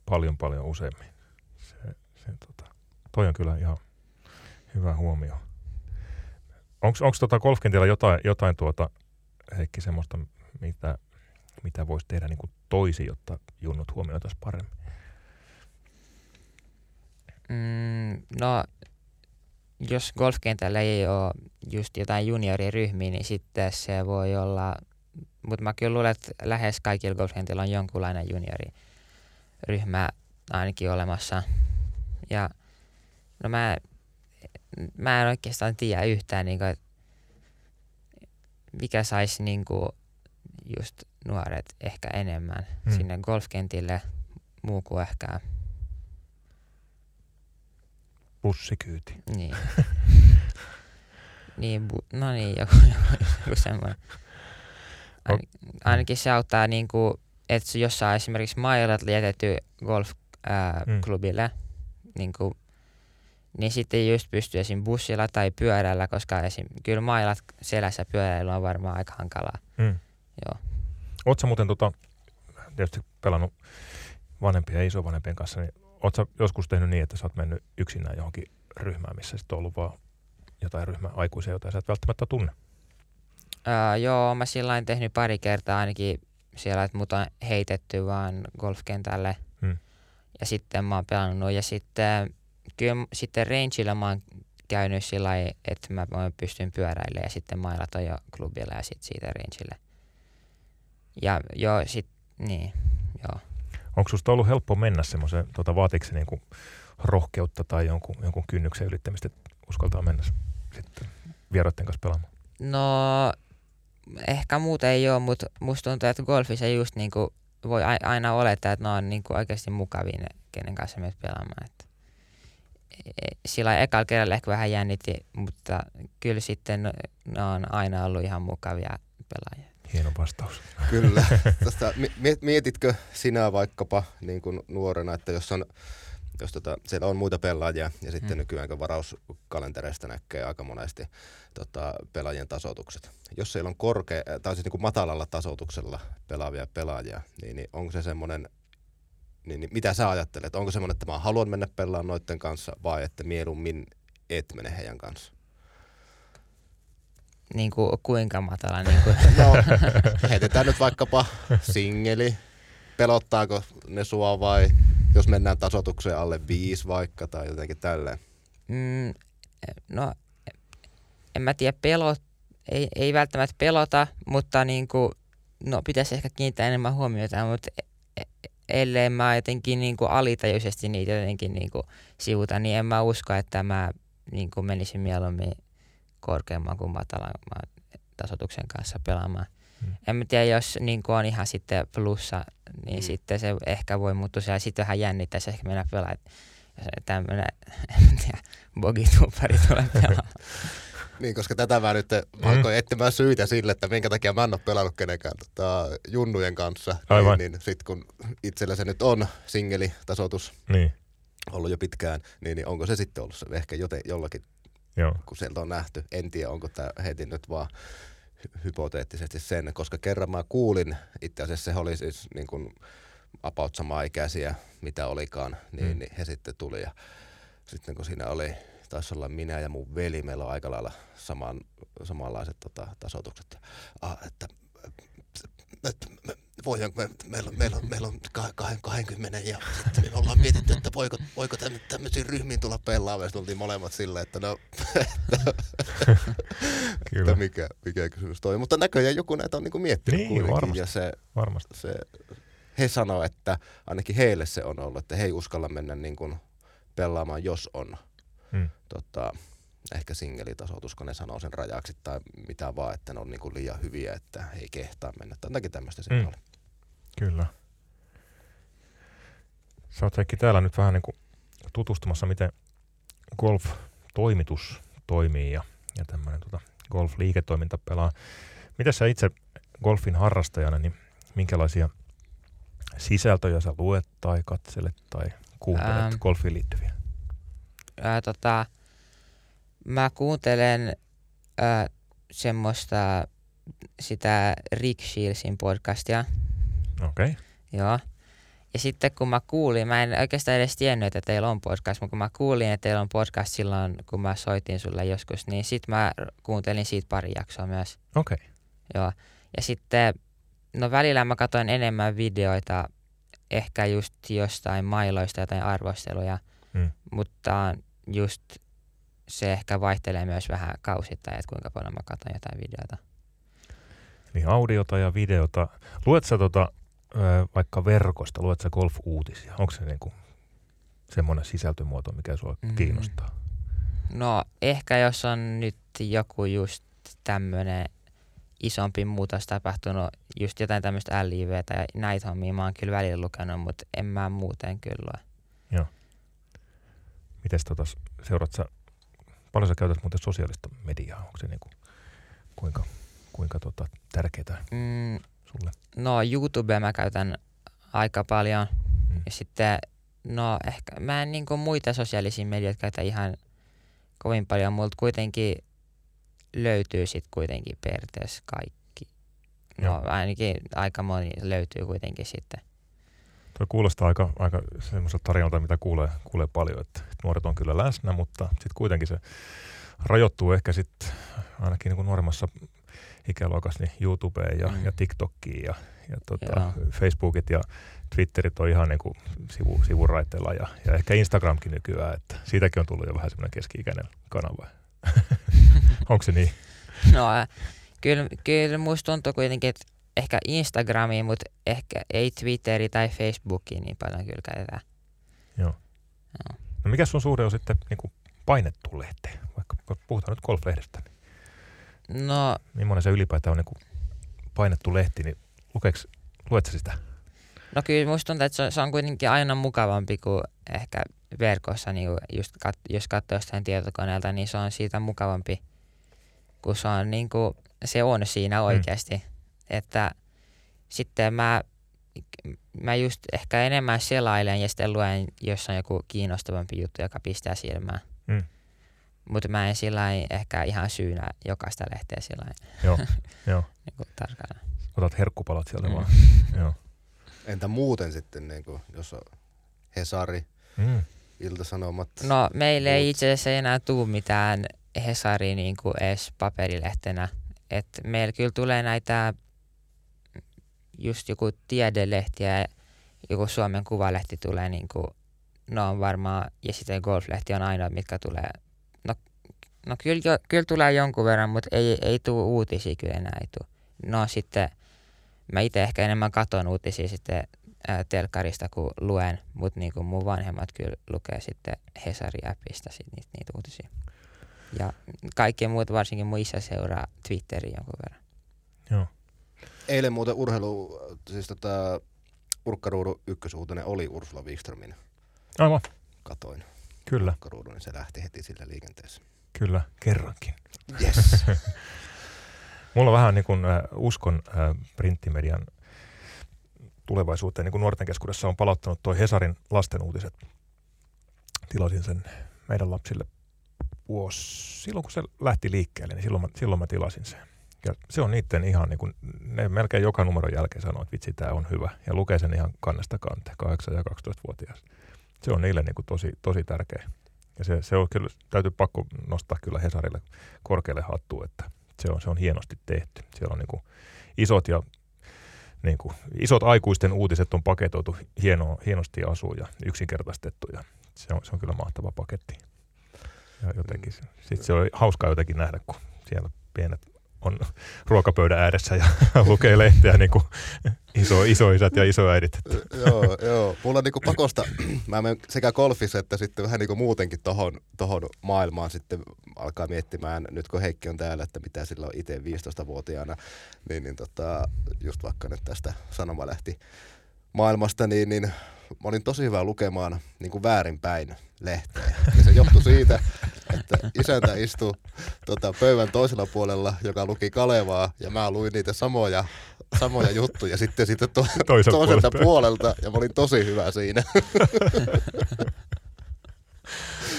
Speaker 1: paljon paljon useammin. Se, se, tota, toi on kyllä ihan hyvä huomio. Onko tota golfkentillä jotain, jotain tuota, Heikki, semmoista, mitä, mitä voisi tehdä niin toisi, jotta junnut huomioitaisiin paremmin?
Speaker 3: Mm, no, jos golfkentällä ei ole just jotain junioriryhmiä, niin sitten se voi olla, mutta mä kyllä luulen, että lähes kaikilla golfkentillä on jonkunlainen junioriryhmä ainakin olemassa. Ja no mä, mä en oikeastaan tiedä yhtään, niin kuin, mikä saisi niin kuin, just nuoret ehkä enemmän hmm. sinne golfkentille muu kuin ehkä
Speaker 1: bussikyyti.
Speaker 3: Niin. niin, bu, no niin, joku, joku, joku semmoinen. Ain, ainakin se auttaa, niin kuin, että jos saa esimerkiksi mailat lietetty golfklubille, mm. niin, kuin, niin sitten just pystyy esim. bussilla tai pyörällä, koska esim. kyllä mailat selässä pyöräily on varmaan aika hankalaa. Mm. Joo.
Speaker 1: Oletko muuten tota, tietysti pelannut vanhempien ja isovanhempien kanssa, niin Oletko joskus tehnyt niin, että sä oot mennyt yksinään johonkin ryhmään, missä sitten on ollut vaan jotain ryhmää aikuisia, joita sä et välttämättä tunne?
Speaker 3: Öö, joo, mä sillä tehnyt pari kertaa ainakin siellä, että mut on heitetty vaan golfkentälle. Hmm. Ja sitten mä oon pelannut. Ja sitten, kyllä sitten rangeilla mä oon käynyt sillä että mä pystyn pyöräilemään ja sitten mailat on jo klubilla ja sitten siitä rangeille. Ja joo, sit, niin.
Speaker 1: Onko sinusta ollut helppo mennä semmoiseen, tuota, vaatiiko se niin rohkeutta tai jonkun, jonkun kynnyksen ylittämistä, että uskaltaa mennä sitten vieraiden kanssa pelaamaan?
Speaker 3: No, ehkä muuta ei ole, mutta musta tuntuu, että golfissa just niin kuin voi aina olettaa, että ne on niin kuin oikeasti mukavia ne, kenen kanssa menet pelaamaan. Että e, e, sillä ekalla kerralla ehkä vähän jännitti, mutta kyllä sitten ne on aina ollut ihan mukavia pelaajia.
Speaker 1: Hieno vastaus.
Speaker 2: Kyllä. Tästä, mietitkö sinä vaikkapa niin kuin nuorena, että jos on jos tota, siellä on muita pelaajia ja sitten hmm. nykyään varauskalentereista näkee aika monesti tota, pelaajien tasoitukset. Jos siellä on korkea, tai siis niin kuin matalalla tasoituksella pelaavia pelaajia, niin, niin onko se semmoinen, niin, niin mitä sä ajattelet? Onko semmoinen, että mä haluan mennä pelaamaan noiden kanssa vai että mieluummin et mene heidän kanssa?
Speaker 3: Niin kuin, kuinka matala? Niin kuin.
Speaker 2: No, heitetään nyt vaikkapa singeli. Pelottaako ne sua vai jos mennään tasotukseen alle viisi vaikka tai jotenkin tälleen?
Speaker 3: Mm, no, en mä tiedä, pelot, ei, ei välttämättä pelota, mutta niin kuin, no, pitäisi ehkä kiinnittää enemmän huomiota, mutta e, e, ellei mä jotenkin niin kuin alitajuisesti niitä jotenkin niin kuin sivuta, niin en mä usko, että mä niin kuin menisin mieluummin korkeamman kuin matalamman tasotuksen kanssa pelaamaan. Hmm. En mä tiedä, jos niin on ihan sitten plussa, niin hmm. sitten se ehkä voi muuttua siellä. Sitten vähän jännittäisi ehkä mennä pelaamaan. Jos tämmöinen, en tiedä, bogitupari tulee pelaamaan.
Speaker 2: niin, koska tätä mä nyt mm. alkoin etsimään syitä sille, että minkä takia mä en ole pelannut kenenkään tota, junnujen kanssa.
Speaker 1: Aivan.
Speaker 2: Niin, niin sitten kun itsellä se nyt on singeli tasoitus,
Speaker 1: niin
Speaker 2: ollut jo pitkään, niin, niin onko se sitten ollut se ehkä joten, jollakin,
Speaker 1: Joo.
Speaker 2: kun sieltä on nähty. En tiedä, onko tämä heti nyt vaan hypoteettisesti sen, koska kerran mä kuulin, itse asiassa se oli siis niin kuin about samaa ikäisiä, mitä olikaan, niin, mm. niin he sitten tuli ja sitten kun siinä oli, taisi olla minä ja mun veli, meillä on aika lailla saman, samanlaiset tota, tasoitukset, ah, että että me, voidaanko me, meillä on, meillä on, meillä on 20 ja sitten me ollaan mietitty, että voiko, voiko tämmöisiin ryhmiin tulla pelaamaan, ja oltiin molemmat silleen, että no, että, että mikä, mikä kysymys toi. Mutta näköjään joku näitä on niinku miettinyt
Speaker 1: niin,
Speaker 2: kuitenkin,
Speaker 1: varmasti,
Speaker 2: ja se,
Speaker 1: varmasti.
Speaker 2: se, he sanoo, että ainakin heille se on ollut, että he ei uskalla mennä niin kuin pelaamaan, jos on hmm. tota, ehkä singelitasoitus, kun ne sanoo sen rajaksi tai mitä vaan, että ne on niin kuin liian hyviä, että ei kehtaa mennä. Tai jotakin tämmöistä se mm. oli.
Speaker 1: Kyllä. Sä oot Heikki täällä nyt vähän niin kuin tutustumassa, miten golf-toimitus toimii ja, ja tämmöinen tota golf-liiketoiminta pelaa. Miten sä itse golfin harrastajana, niin minkälaisia sisältöjä sä luet tai katselet tai kuuntelet ähm, golfiin liittyviä?
Speaker 3: Ää, tota, mä kuuntelen äh, semmoista sitä Rick Shielsin podcastia.
Speaker 1: Okei. Okay.
Speaker 3: Joo. Ja sitten kun mä kuulin, mä en oikeastaan edes tiennyt, että teillä on podcast, mutta kun mä kuulin, että teillä on podcast silloin, kun mä soitin sulle joskus, niin sitten mä kuuntelin siitä pari jaksoa myös.
Speaker 1: Okei. Okay.
Speaker 3: Joo. Ja sitten, no välillä mä katsoin enemmän videoita, ehkä just jostain mailoista, jotain arvosteluja, mm. mutta just se ehkä vaihtelee myös vähän kausittain, että kuinka paljon mä katson jotain videota.
Speaker 1: Niin audiota ja videota. Luet sä tota, vaikka verkosta, luet sä golf-uutisia? Onko se niinku semmoinen sisältömuoto, mikä sua mm. kiinnostaa?
Speaker 3: No ehkä jos on nyt joku just tämmöinen isompi muutos tapahtunut, just jotain tämmöistä LIVtä ja näitä hommia mä oon kyllä välillä lukenut, mutta en mä muuten kyllä
Speaker 1: Joo. Mites tota, seurat sä Paljon sä käytät muuten sosiaalista mediaa? Onko se niinku, kuinka, kuinka tota, tärkeää mm, sulle?
Speaker 3: No YouTube mä käytän aika paljon. Mm. Ja sitten, no ehkä mä en niinku muita sosiaalisia medioita käytä ihan kovin paljon, mutta kuitenkin löytyy sitten kuitenkin periaatteessa kaikki. No Joo. ainakin aika moni löytyy kuitenkin sitten.
Speaker 1: Tuo kuulostaa aika, aika semmoiselta tarinalta, mitä kuulee, kuulee paljon, että nuoret on kyllä läsnä, mutta sitten kuitenkin se rajoittuu ehkä sitten ainakin niin kuin nuoremmassa ikäluokassa niin YouTubeen ja, mm. ja TikTokiin ja, ja tota, Facebookit ja Twitterit on ihan niin kuin sivu, sivuraiteella ja, ja ehkä Instagramkin nykyään, että siitäkin on tullut jo vähän semmoinen keski-ikäinen kanava. Onko se niin?
Speaker 3: No kyllä, kyllä musta tuntuu kuitenkin, että ehkä Instagramiin, mutta ehkä ei Twitteri tai Facebookiin niin paljon kyllä käytetään.
Speaker 1: Joo. Joo. No mikä sun suhde on sitten niin kuin painettuun lehteen, vaikka puhutaan nyt golflehdestä?
Speaker 3: Niin no...
Speaker 1: Millainen se ylipäätään on niin painettu lehti, niin lukeeks, luet sitä?
Speaker 3: No kyllä musta tuntuu, että se on, se on kuitenkin aina mukavampi kuin ehkä verkossa, niin just kat, jos katsoo jostain tietokoneelta, niin se on siitä mukavampi, kun se on, niin kuin, se on siinä mm. oikeasti. Mm että sitten mä, mä just ehkä enemmän selailen ja sitten luen, jos on joku kiinnostavampi juttu, joka pistää silmään. Mm. Mutta mä en sillä ehkä ihan syynä jokaista lehteä sillä
Speaker 1: Joo, joo.
Speaker 3: niin tarkkaan.
Speaker 1: Otat herkkupalat sieltä mm. vaan. joo.
Speaker 2: Entä muuten sitten, niin kuin, jos on Hesari, mm. Ilta-Sanomat?
Speaker 3: No meille ei itse asiassa enää tule mitään Hesari niin kuin edes paperilehtenä. Et meillä kyllä tulee näitä just joku tiedelehti ja joku Suomen Kuvalehti tulee niin kuin, no on varmaan, ja sitten golflehti on ainoa, mitkä tulee. No, kyllä, jo, kyllä tulee jonkun verran, mutta ei, ei tule uutisia kyllä enää. Ei tule. No sitten mä itse ehkä enemmän katon uutisia sitten ää, telkkarista kuin luen, mutta niin kuin mun vanhemmat kyllä lukee sitten Hesari-appista sit niitä, niitä uutisia. Ja kaikki muut, varsinkin mun isä seuraa Twitteriin jonkun verran.
Speaker 1: Joo.
Speaker 2: Eilen muuten urheilu, siis tota, Urkkaruudun ykkösuutinen oli Ursula Wikströmin.
Speaker 1: Aivan.
Speaker 2: Katoin.
Speaker 1: Kyllä.
Speaker 2: Urkkaruudun, niin se lähti heti sillä liikenteessä.
Speaker 1: Kyllä, kerrankin.
Speaker 2: Yes.
Speaker 1: Mulla on vähän niin kuin äh, uskon äh, printtimedian tulevaisuuteen, niin kuin nuorten keskuudessa on palauttanut tuo Hesarin lasten uutiset. tilasin sen meidän lapsille vuosi, silloin kun se lähti liikkeelle, niin silloin mä, silloin mä tilasin sen. Ja se on niiden ihan niin kuin, ne melkein joka numeron jälkeen sanoo, että vitsi, tämä on hyvä. Ja lukee sen ihan kannesta kanteen, 8- ja 12-vuotias. Se on niille niin kuin tosi, tosi tärkeä. Ja se, se on kyllä, täytyy pakko nostaa kyllä Hesarille korkealle hattua, että se on, se on hienosti tehty. Siellä on niin kuin isot ja niin kuin, isot aikuisten uutiset on paketoitu hieno, hienosti asuun ja yksinkertaistettu ja se on, se on kyllä mahtava paketti. Ja jotenkin, sit se oli hauskaa jotenkin nähdä, kun siellä pienet on ruokapöydän ääressä ja lukee lehteä niin kuin iso, isoisät ja isoäidit.
Speaker 2: joo, joo. Mulla on niin kuin pakosta, mä menen sekä golfissa että sitten vähän niin kuin muutenkin tohon, tohon maailmaan sitten alkaa miettimään, nyt kun Heikki on täällä, että mitä sillä on itse 15-vuotiaana, niin, niin tota, just vaikka nyt tästä sanomalehti maailmasta, niin, niin mä olin tosi hyvä lukemaan niin kuin väärinpäin lehteä. Ja se johtui siitä, että isäntä istui tota, pöydän toisella puolella, joka luki Kalevaa, ja mä luin niitä samoja, samoja juttuja sitten, sitten to, toiselta puolelta. puolelta, ja mä olin tosi hyvä siinä.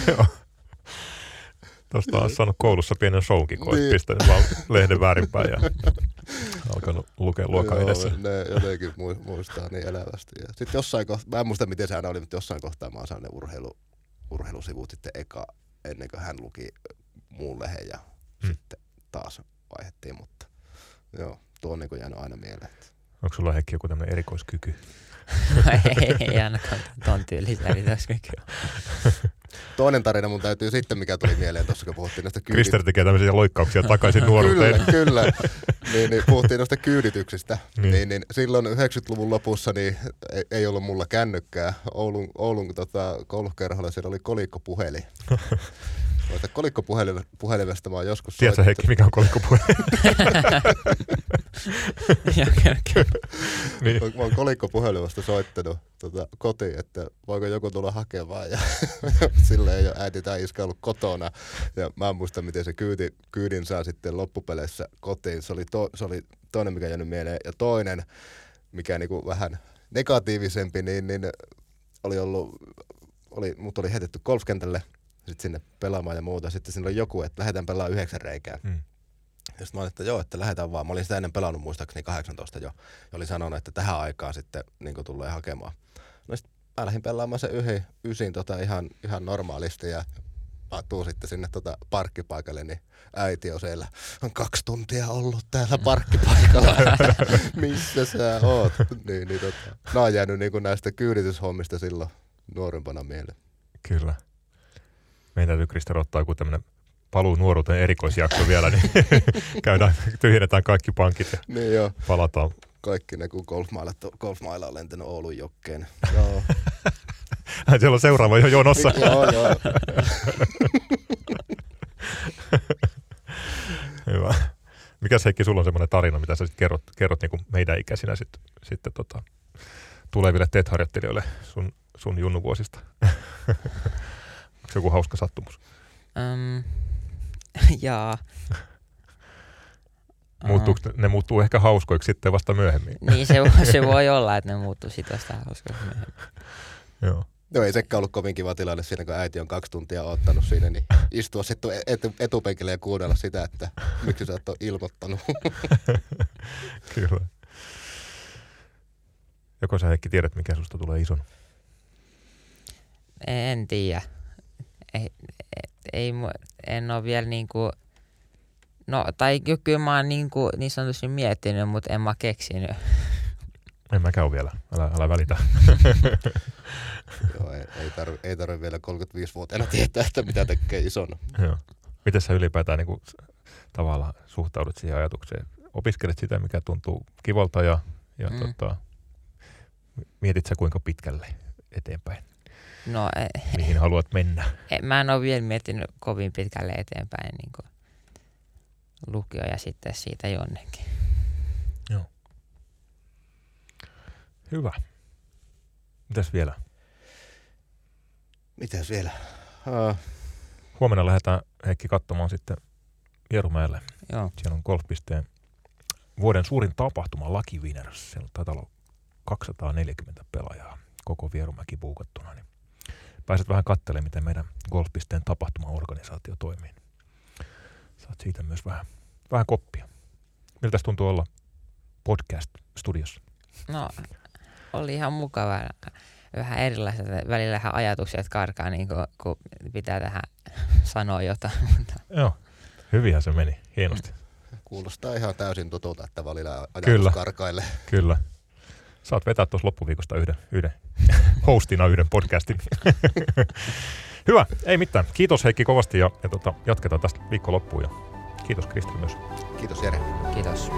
Speaker 1: Joo. Tuosta on saanut koulussa pienen showkin, kun niin. pistänyt vaan lehden väärinpäin ja alkanut lukea luokan edessä.
Speaker 2: ne jotenkin muistaa niin elävästi. Sitten jossain kohtaa, mä en muista miten se aina oli, mutta jossain kohtaa mä oon saanut urheilu, urheilusivut sitten eka, ennen kuin hän luki muun lehen ja hmm. sitten taas vaihettiin, mutta joo, tuo on niin jäänyt aina mieleen.
Speaker 1: Onko sulla Heikki joku tämmöinen erikoiskyky?
Speaker 3: ei, ei ainakaan ton tyylistä.
Speaker 2: Toinen tarina mun täytyy sitten, mikä tuli mieleen tuossa, kun puhuttiin näistä
Speaker 1: kyydit... Krister tekee tämmöisiä loikkauksia takaisin nuoruuteen.
Speaker 2: kyllä, kyllä. Niin, niin, puhuttiin noista kyydityksistä. Niin. Niin, niin, silloin 90-luvun lopussa niin ei, ei ollut mulla kännykkää. Oulun, Oulun tota, koulukerholla siellä oli kolikkopuhelin. Noita kolikkopuhelimesta mä oon joskus
Speaker 1: Tiedätkö Heikki, mikä on kolikkopuhelin?
Speaker 2: niin. Mä oon kolikkopuhelimesta soittanut tota, kotiin, että voiko joku tulla hakemaan. Ja silleen ei ole äiti tai iskä ollut kotona. Ja mä en muista, miten se kyyti, kyydin saa sitten loppupeleissä kotiin. Se oli, to, se oli toinen, mikä jäänyt mieleen. Ja toinen, mikä niinku vähän negatiivisempi, niin, niin oli ollut, oli, mut oli heitetty golfkentälle – sit sinne pelaamaan ja muuta. Sitten siinä oli joku, että lähdetään pelaamaan yhdeksän reikää. Mm. Ja sitten mä olin, että joo, että lähdetään vaan. Mä olin sitä ennen pelannut muistaakseni 18 jo. Ja olin sanonut, että tähän aikaan sitten niin tulee hakemaan. No sitten mä lähdin pelaamaan se yhi, ysin tota ihan, ihan normaalisti ja mä tuun sitten sinne tota parkkipaikalle, niin äiti on siellä, on kaksi tuntia ollut täällä parkkipaikalla, missä sä oot? Niin, niin tota, mä oon jäänyt niin näistä kyydityshommista silloin nuorempana mieleen.
Speaker 1: Kyllä meidän täytyy Krister ottaa joku tämmöinen paluu nuoruuteen erikoisjakso vielä, niin käydään, tyhjennetään kaikki pankit ja
Speaker 2: niin jo.
Speaker 1: palataan.
Speaker 2: Kaikki ne, kun golfmailla, golfmailla on lentänyt Oulun jokkeen. Joo.
Speaker 1: Siellä on seuraava jo jonossa.
Speaker 2: joo, joo.
Speaker 1: Hyvä. Mikäs Heikki, sulla on semmoinen tarina, mitä sä sit kerrot, kerrot niin kuin meidän ikäisinä sit, sitten tota, tuleville TET-harjoittelijoille sun, sun junnuvuosista? joku hauska sattumus? Um,
Speaker 3: jaa.
Speaker 1: Muuttuuko, ne, ne muuttuu ehkä hauskoiksi sitten vasta myöhemmin.
Speaker 3: niin, se, se voi olla, että ne muuttuu sitten vasta hauskoiksi myöhemmin.
Speaker 1: Joo.
Speaker 2: No ei sekään ollut kovin kiva tilanne siinä, kun äiti on kaksi tuntia ottanut siinä, niin istua sitten etu, etupenkille ja kuunnella sitä, että miksi sä et ole ilmoittanut.
Speaker 1: Kyllä. Joko sä Heikki tiedät, mikä susta tulee ison?
Speaker 3: En tiedä ei, ei, en ole vielä niinku, no tai kyllä mä oon niinku, niin sanotusti miettinyt, mutta en mä keksinyt.
Speaker 1: En mä käy vielä, älä, älä välitä.
Speaker 2: Joo, ei, ei tarvitse ei tarvi vielä 35-vuotiaana tietää, että mitä tekee isona.
Speaker 1: Joo. Miten sä ylipäätään niin kuin, tavallaan suhtaudut siihen ajatukseen? Opiskelet sitä, mikä tuntuu kivalta ja, ja mm. tota, mietit sä kuinka pitkälle eteenpäin?
Speaker 3: No,
Speaker 1: e- Mihin haluat mennä?
Speaker 3: E- mä en ole vielä miettinyt kovin pitkälle eteenpäin niin kuin lukio ja sitten siitä jonnekin.
Speaker 1: Joo. Hyvä. Mitäs vielä?
Speaker 2: Mitäs vielä?
Speaker 1: Uh. Huomenna lähdetään Heikki katsomaan sitten Vierumäelle.
Speaker 3: Joo.
Speaker 1: Siellä on golfpisteen vuoden suurin tapahtuma Lucky Winners. Siellä taitaa olla 240 pelaajaa koko Vierumäki puukattuna. Niin pääset vähän katselemaan, miten meidän golfpisteen tapahtumaorganisaatio toimii. Saat siitä myös vähän, vähän koppia. Miltä tuntuu olla podcast-studiossa?
Speaker 3: No, oli ihan mukava. Vähän erilaiset, välillä ihan ajatukset karkaa, niin kuin, kun pitää tähän sanoa jotain.
Speaker 1: Joo, hyvinhän se meni, hienosti.
Speaker 2: Kuulostaa ihan täysin tutulta, että välillä ajatus
Speaker 1: Kyllä.
Speaker 2: karkaille.
Speaker 1: Kyllä. Saat vetää tuossa loppuviikosta yhden, yhden hostina yhden podcastin. Hyvä, ei mitään. Kiitos Heikki kovasti ja, ja tota, jatketaan tästä viikonloppuun. Ja kiitos Kristi myös.
Speaker 2: Kiitos Jere.
Speaker 3: Kiitos.